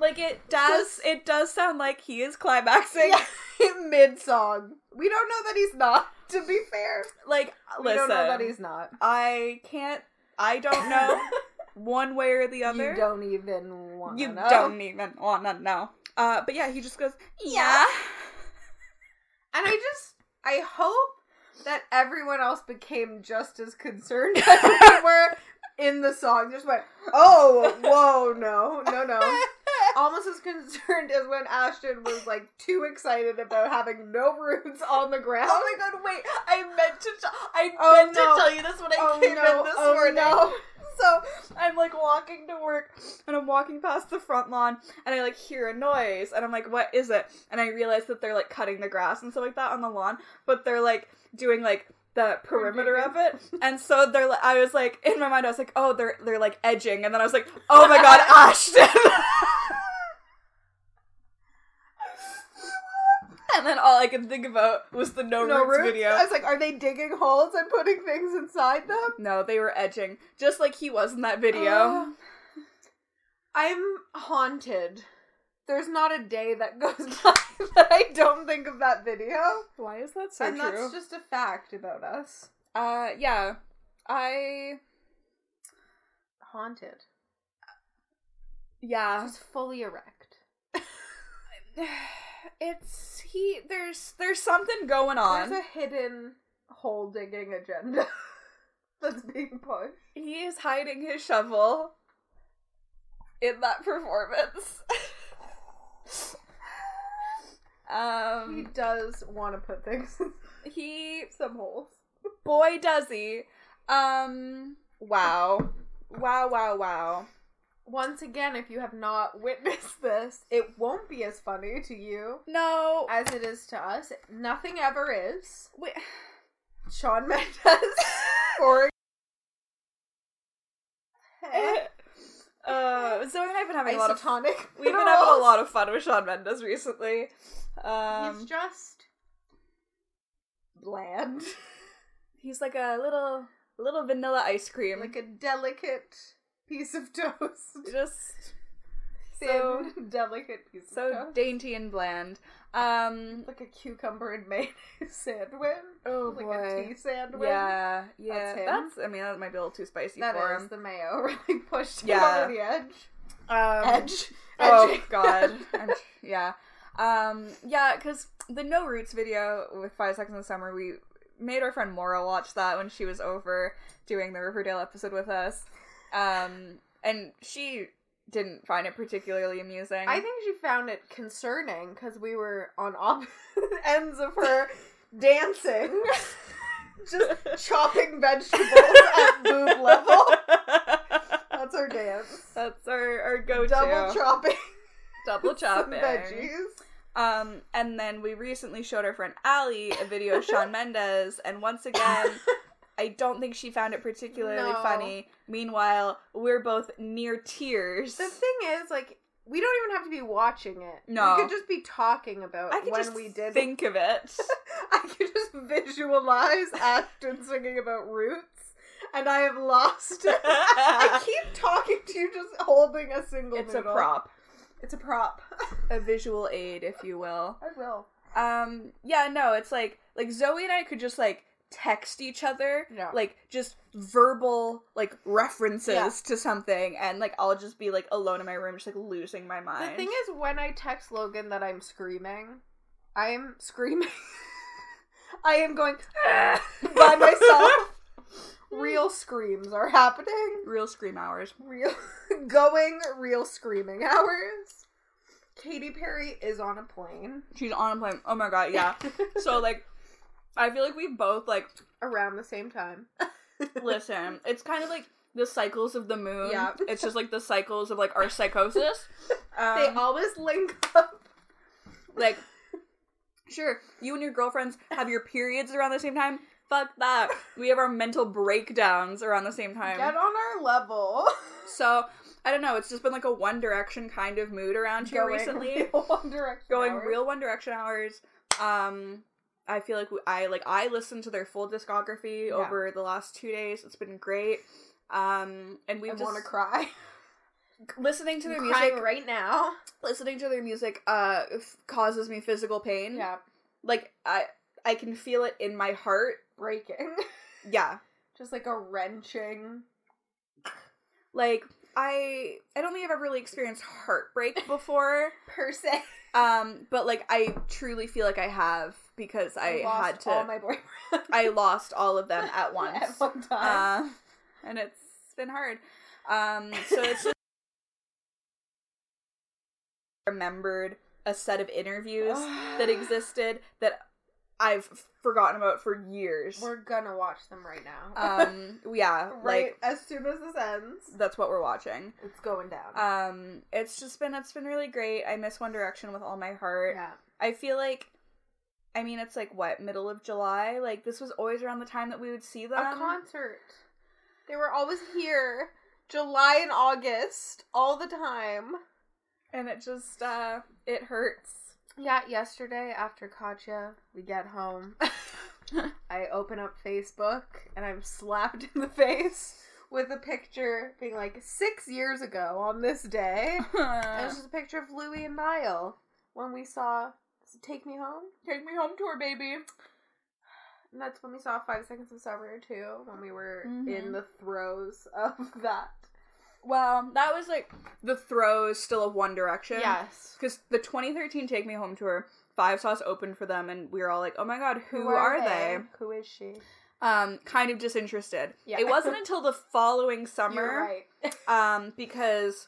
Like it does. It does sound like he is climaxing. yeah, mid song. We don't know that he's not. To be fair, Like, we listen. don't know that he's not. I can't. I don't know one way or the other. You don't even want. You know. don't even wanna know. Uh, but yeah, he just goes, yeah. And I just, I hope that everyone else became just as concerned as we were in the song. Just went, oh, whoa, no, no, no. Almost as concerned as when Ashton was like too excited about having no roots on the ground. Oh my god, wait. I meant to t- I Oh, meant no. to tell you this when I Oh, came no. in this Oh, morning. no. So I'm like walking to work and I'm walking past the front lawn and I like hear a noise and I'm like, what is it? And I realize that they're like cutting the grass and stuff like that on the lawn, but they're like doing like the perimeter of it. And so they're like I was like in my mind I was like, oh they're they're like edging and then I was like, oh my god, Ashton And then all I could think about was the no, no roots, roots. video. I was like, are they digging holes and putting things inside them? No, they were edging, just like he was in that video. Oh. I'm haunted. There's not a day that goes by that I don't think of that video. Why is that so and true? that's just a fact about us. uh, yeah, I Haunted. yeah. Just fully erect. It's he. There's there's something going on. There's a hidden hole digging agenda that's being pushed. He is hiding his shovel in that performance. He um, does want to put things he some holes. boy does he. Um, wow, wow, wow, wow. Once again, if you have not witnessed this, it won't be as funny to you No, as it is to us. Nothing ever is. wait. Shawn Mendes for uh, Zoe and I have been having a lot of isotonic. We've been having a lot of fun with Shawn Mendes recently. Um, He's just bland, he's like a little little vanilla ice cream, like a delicate piece of toast. just Thin, so delicate piece so of toast. dainty and bland. Um, like a cucumber and mayonnaise sandwich. oh like boy, a tea sandwich. yeah, yeah. That's him. That's, I mean that might be a little too spicy That for is him. the mayo really pushed him Yeah. over the edge. Um, Edge. Oh god, And- yeah, um, yeah. Because the No Roots video with Five Seconds in the Summer, we made our friend Maura watch that when she was over doing the Riverdale episode with us, um, and she didn't find it particularly amusing. I think she found it concerning because we were on opposite ends of her dancing, just chopping vegetables at boob level. That's our dance. That's our, our go to Double chopping double chopping. veggies. Um, and then we recently showed our friend Allie a video of Shawn Mendes, and once again, I don't think she found it particularly No. funny. Meanwhile, we're both near tears. The thing is, like, we don't even have to be watching it. No. we could just be talking about I could when we did. think of it. I could just visualize Ashton singing about roots, and I have lost it. I keep talking to you, just holding a single. it's a prop, It's a prop. a visual aid, if you will. I will. Um, yeah, no, it's like like Zoe and I could just like text each other, like just verbal like references Yeah. to something, and like I'll just be like alone in my room, just like losing my mind. The thing is, when I text Logan that I'm screaming, I am screaming. I am going ah! by myself. Real screams are happening. real scream hours. Real going real screaming hours. Katy Perry is on a plane She's on a plane. Oh my god, yeah. so like, I feel like we both like around the same time. listen. It's kind of like the cycles of the moon. Yeah. It's just like the cycles of like our psychosis. Um, they always link up. like, sure, you and your girlfriends have your periods around the same time. fuck that. We have our mental breakdowns around the same time. Get on our level. So I don't know. It's just been like a One Direction kind of mood around here Going recently. real One Direction Going hours. real One Direction hours. Um, I feel like we, I like I listened to their full discography Yeah. over the last two days. It's been great. Um, and we want to cry. listening to their music. right now. Listening to their music uh f- causes me physical pain. Yeah, Like I I can feel it in my heart. breaking. Yeah. Just like a wrenching. Like I I don't think I've ever really experienced heartbreak before. Per se. Um, but like I truly feel like I have because I lost had to all my boyfriends. I lost all of them at once. At one time. Uh, and it's been hard. Um, so it's just remembered a set of interviews that existed that I've forgotten about for years. We're gonna watch them right now. Um, yeah, right like as soon as this ends, that's what we're watching. it's going down. Um, it's just been it's been really great. I miss One Direction with all my heart. yeah. I feel like, I mean, it's like what middle of July. Like this was always around the time that we would see them. a concert. They were always here, July and August, all the time. and it just uh it hurts. Yeah, yesterday after Katya, we get home. I open up Facebook and I'm slapped in the face with a picture being like six years ago on this day. And it's just a picture of Louis and Niall when we saw Take Me Home. Take me home tour, baby. And that's when we saw Five Seconds of Summer too, when we were Mhm. in the throes of that. Well, that was like the throes still of One Direction. Yes. Because the 2013 Take Me Home tour, Five Sauce opened for them, and we were all like, "Oh my god, who, are, they? Who is she? Um, kind of disinterested. Yeah. It wasn't until the following summer, right. um, because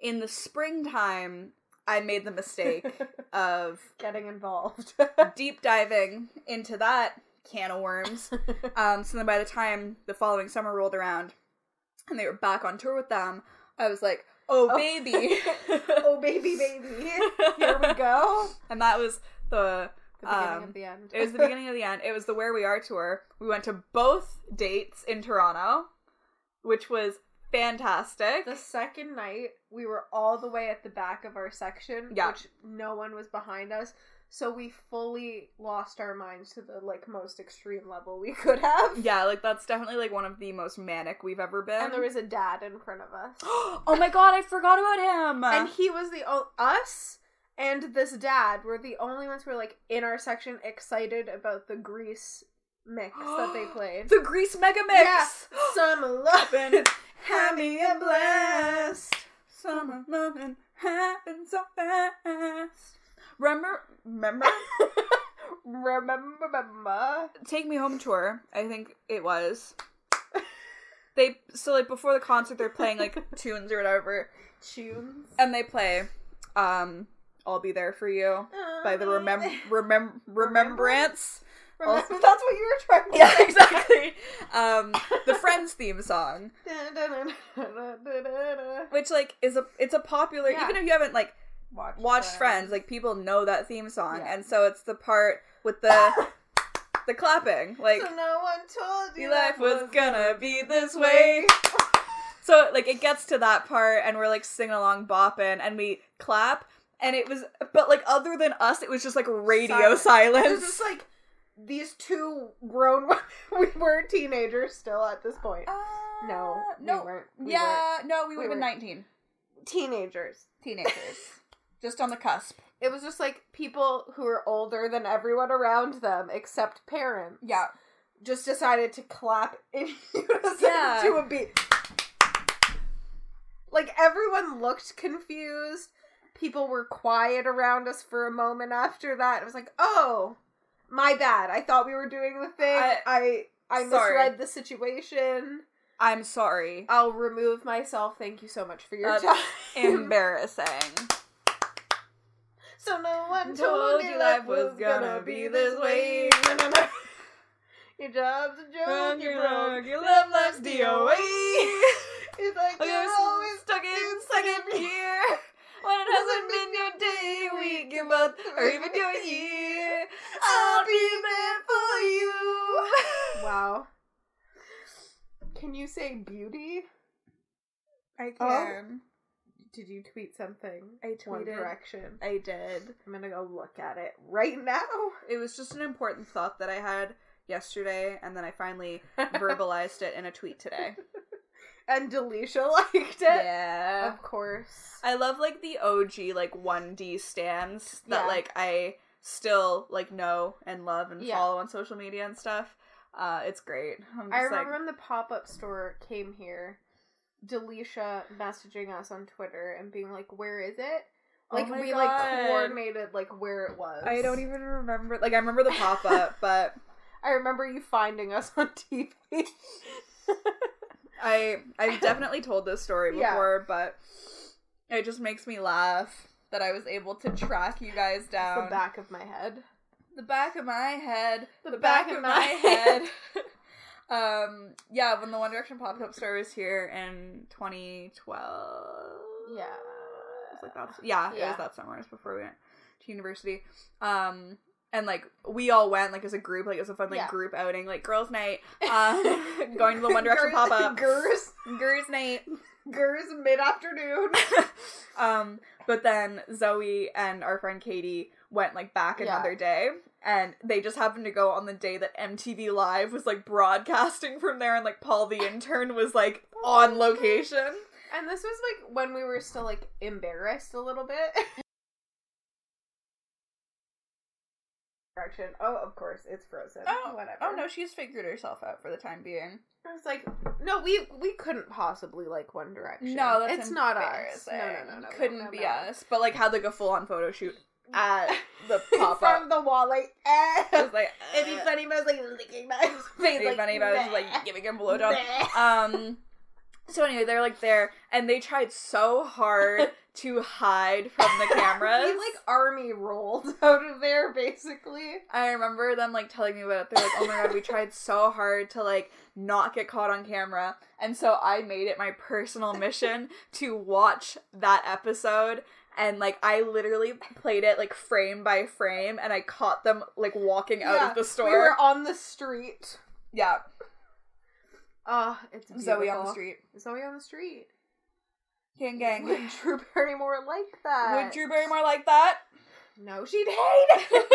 in the springtime, I made the mistake of Getting involved. deep diving into that can of worms. Um, so then by the time the following summer rolled around and they were back on tour with them, I was like, oh, Oh. baby. oh baby, baby. Here we go. And that was the. The beginning Um, of the end. It was the beginning of the end. It was the Where We Are tour. We went to both dates in Toronto, which was fantastic. The second night, we were all the way at the back of our section, Yeah. which no one was behind us. So we fully lost our minds to the like most extreme level we could have. Yeah, like that's definitely like one of the most manic we've ever been. And there was a dad in front of us. oh my god, I forgot about him. and he was the o- us and this dad were the only ones who were like in our section excited about the grease mix that they played. the Grease Mega Mix. Yeah. Summer lovin', Have me a blast. Summer loving happens so fast. Remember, remember, remember, remember. Take Me Home tour. I think it was. They so like before the concert, they're playing like tunes or whatever, Tunes. and they play, um, "I'll Be There for You" by the remem remem Rembrandts. Remember, that's what you were trying to Yeah, exactly. Um, the Friends theme song, which like is a it's a popular Yeah. even if you haven't like Watch watched Friends, like people know that theme song, Yeah. and so it's the part with the the clapping, like so no one told you life was gonna be this way. So like it gets to that part, and we're like singing along, bopping, and we clap, and it was, but like other than us, it was just like radio Silence. silence. It was just like these two grown we were teenagers still at this point. Uh, no, we no, weren't. We yeah, no, we We would have been weren't. nineteen teenagers. teenagers, just on the cusp. It was just like people who were older than everyone around them, except parents. Yeah, just decided to clap in unison Yeah. to a beat. Like everyone looked confused. People were quiet around us for a moment after that. It was like, oh, my bad. I thought we were doing the thing. I- I I, misread the situation. I'm sorry. I'll remove myself. Thank you so much for your That's time. Embarrassing. so no one Told told you life was gonna be this way. Your job's a joke. You're broke. your love life's DOA. It's like Oh, you're always stuck in second year. When it hasn't been your day, week, your month, or even your year, I'll be there for you. Wow. Can you say beauty? I Oh. can. Did you tweet something? I One tweeted. Direction. I did. I'm gonna go look at it right now. It was just an important thought that I had yesterday, and then I finally verbalized it in a tweet today. And Delisha liked it. Yeah. Of course. I love like the OG like 1D stands that Yeah. like I still like know and love and Yeah. follow on social media and stuff. Uh it's great. I'm I remember like when the pop up store came here, Delisha messaging us on Twitter and being like, "Where is it?" Oh Like my we like coordinated like where it was. I don't even remember like I remember the pop up, but I remember you finding us on TV. I I've definitely told this story Yeah. before, but it just makes me laugh that I was able to track you guys down. the back of my head. the back of my head, The the, back back, of my my head. um, yeah, when the One Direction pop up store was here in 2012. Yeah. It was like that's yeah, it was that summer. It was before we went to university. Um, and like we all went like as a group, like it was a fun like Yeah. group outing, like girls' night. Uh, going to the One Direction pop up, Gers, girls' night. girls mid afternoon. um, but then Zoe and our friend Katie went like back Yeah. another day, and they just happened to go on the day that MTV Live was like broadcasting from there, and like Paul the intern was like on location. And this was like when we were still like embarrassed a little bit. Direction. Oh, of course, it's frozen. Oh, whatever. Oh no, she's figured herself out for the time being. I was like, no, we we couldn't possibly like One Direction. No, that's it's not us. No, no, no, no, couldn't no, be no. us. But like had like a full on photo shoot at the pop from up. the wall, like, eh. It was like It'd be funny if I was like licking my face, It'd be funny if I was like giving him a blowjob. bleh." Um. So anyway, they're like there, and they tried so hard to hide from the cameras. we like army rolled out of there, basically. I remember them like telling me about it. They're like, "Oh my god, we tried so hard to like not get caught on camera," and so I made it my personal mission to watch that episode. And like I literally played it like frame by frame, and I caught them like walking out Yeah, of the store. We were on the street. yeah, Ah, it's Zoe on the street, Zoe on the street. Gang gang. Would Drew Barrymore like that? Would Drew Barrymore like that? No, she'd hate it.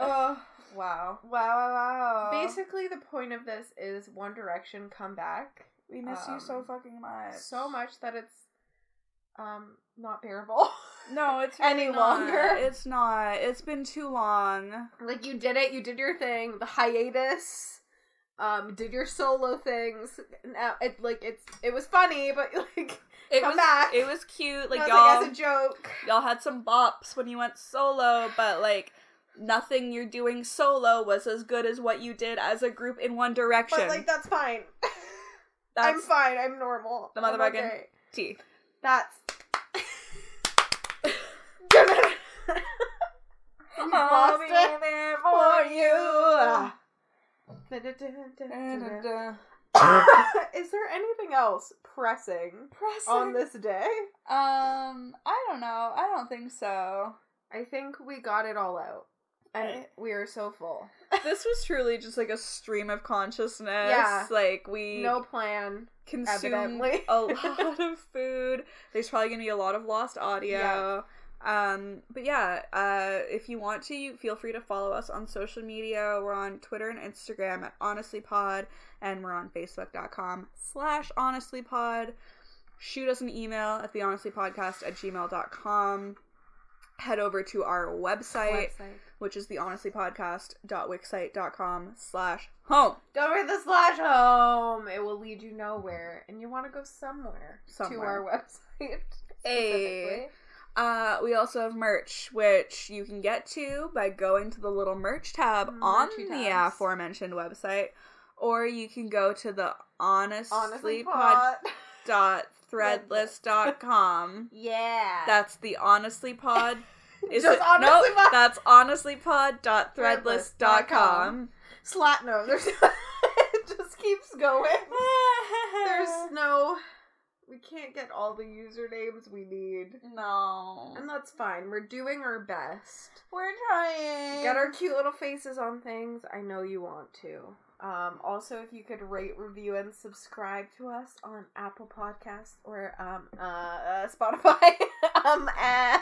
oh, wow. Wow, wow, wow. Basically, the point of this is One Direction come back we miss you so um, fucking much. so much that it's um not bearable. No, it's any not. longer. It's not. It's been too long. like you did it, you did your thing, the hiatus. Um, did your solo things. Now it like it's it was funny, but like It Come was back. it was cute. Like was y'all like, as a joke. y'all had some bops when you went solo, but like nothing you're doing solo was as good as what you did as a group in One Direction. But like that's fine. That's I'm fine. I'm normal. The motherfucking- okay. tea. That's. I'll be there for for you. Is there anything else pressing Pressing. on this day? Um, I don't know. I don't think so. I think we got it all out. And I- we are so full. this was truly just like a stream of consciousness. Yeah. Like we No plan. consumed evidently. a lot of food. There's probably gonna be a lot of lost audio. Um, but yeah, uh, if you want to, you feel free to follow us on social media. We're on Twitter and Instagram at honestlypod, and we're on Facebook.com slash honestlypod. Shoot us an email at the thehonestlypodcast at gmail.com. Head over to our website, Website. which is the thehonestlypodcast.wixsite.com slash home. Don't read the slash home. It will lead you nowhere, and you want to go somewhere, to our website. Hey. Uh, we also have merch, which you can get to by going to the little merch tab on Merchy the aforementioned website, or you can go to the Honestly, dot threadless dot com. Yeah. That's the honestlypod. Is Just it? honestly nope, pod. that's honestlypod dot threadless dot com. Slat no. There's it just keeps going. There's no. We can't get all the usernames we need, no. and that's fine. We're doing our best. We're trying. Get our cute little faces on things. I know you want to. Um, also, if you could rate, review, and subscribe to us on Apple Podcasts or um, uh, uh, Spotify, um, uh,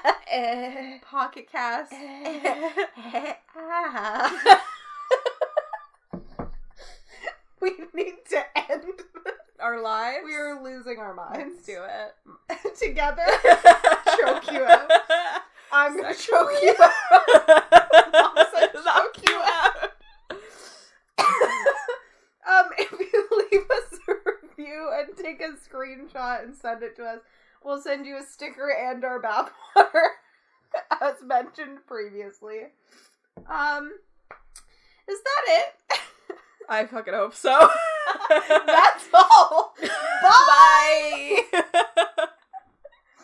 Pocket Cast. we need to end. Our lives. We are losing our minds. Let's do it. Together, choke you out. I'm gonna choke you out. Mom said choke you out. um, if you leave us a review and take a screenshot and send it to us, we'll send you a sticker and our bathwater, as mentioned previously. Um, is that it? I fucking hope so. That's all. Bye. Bye.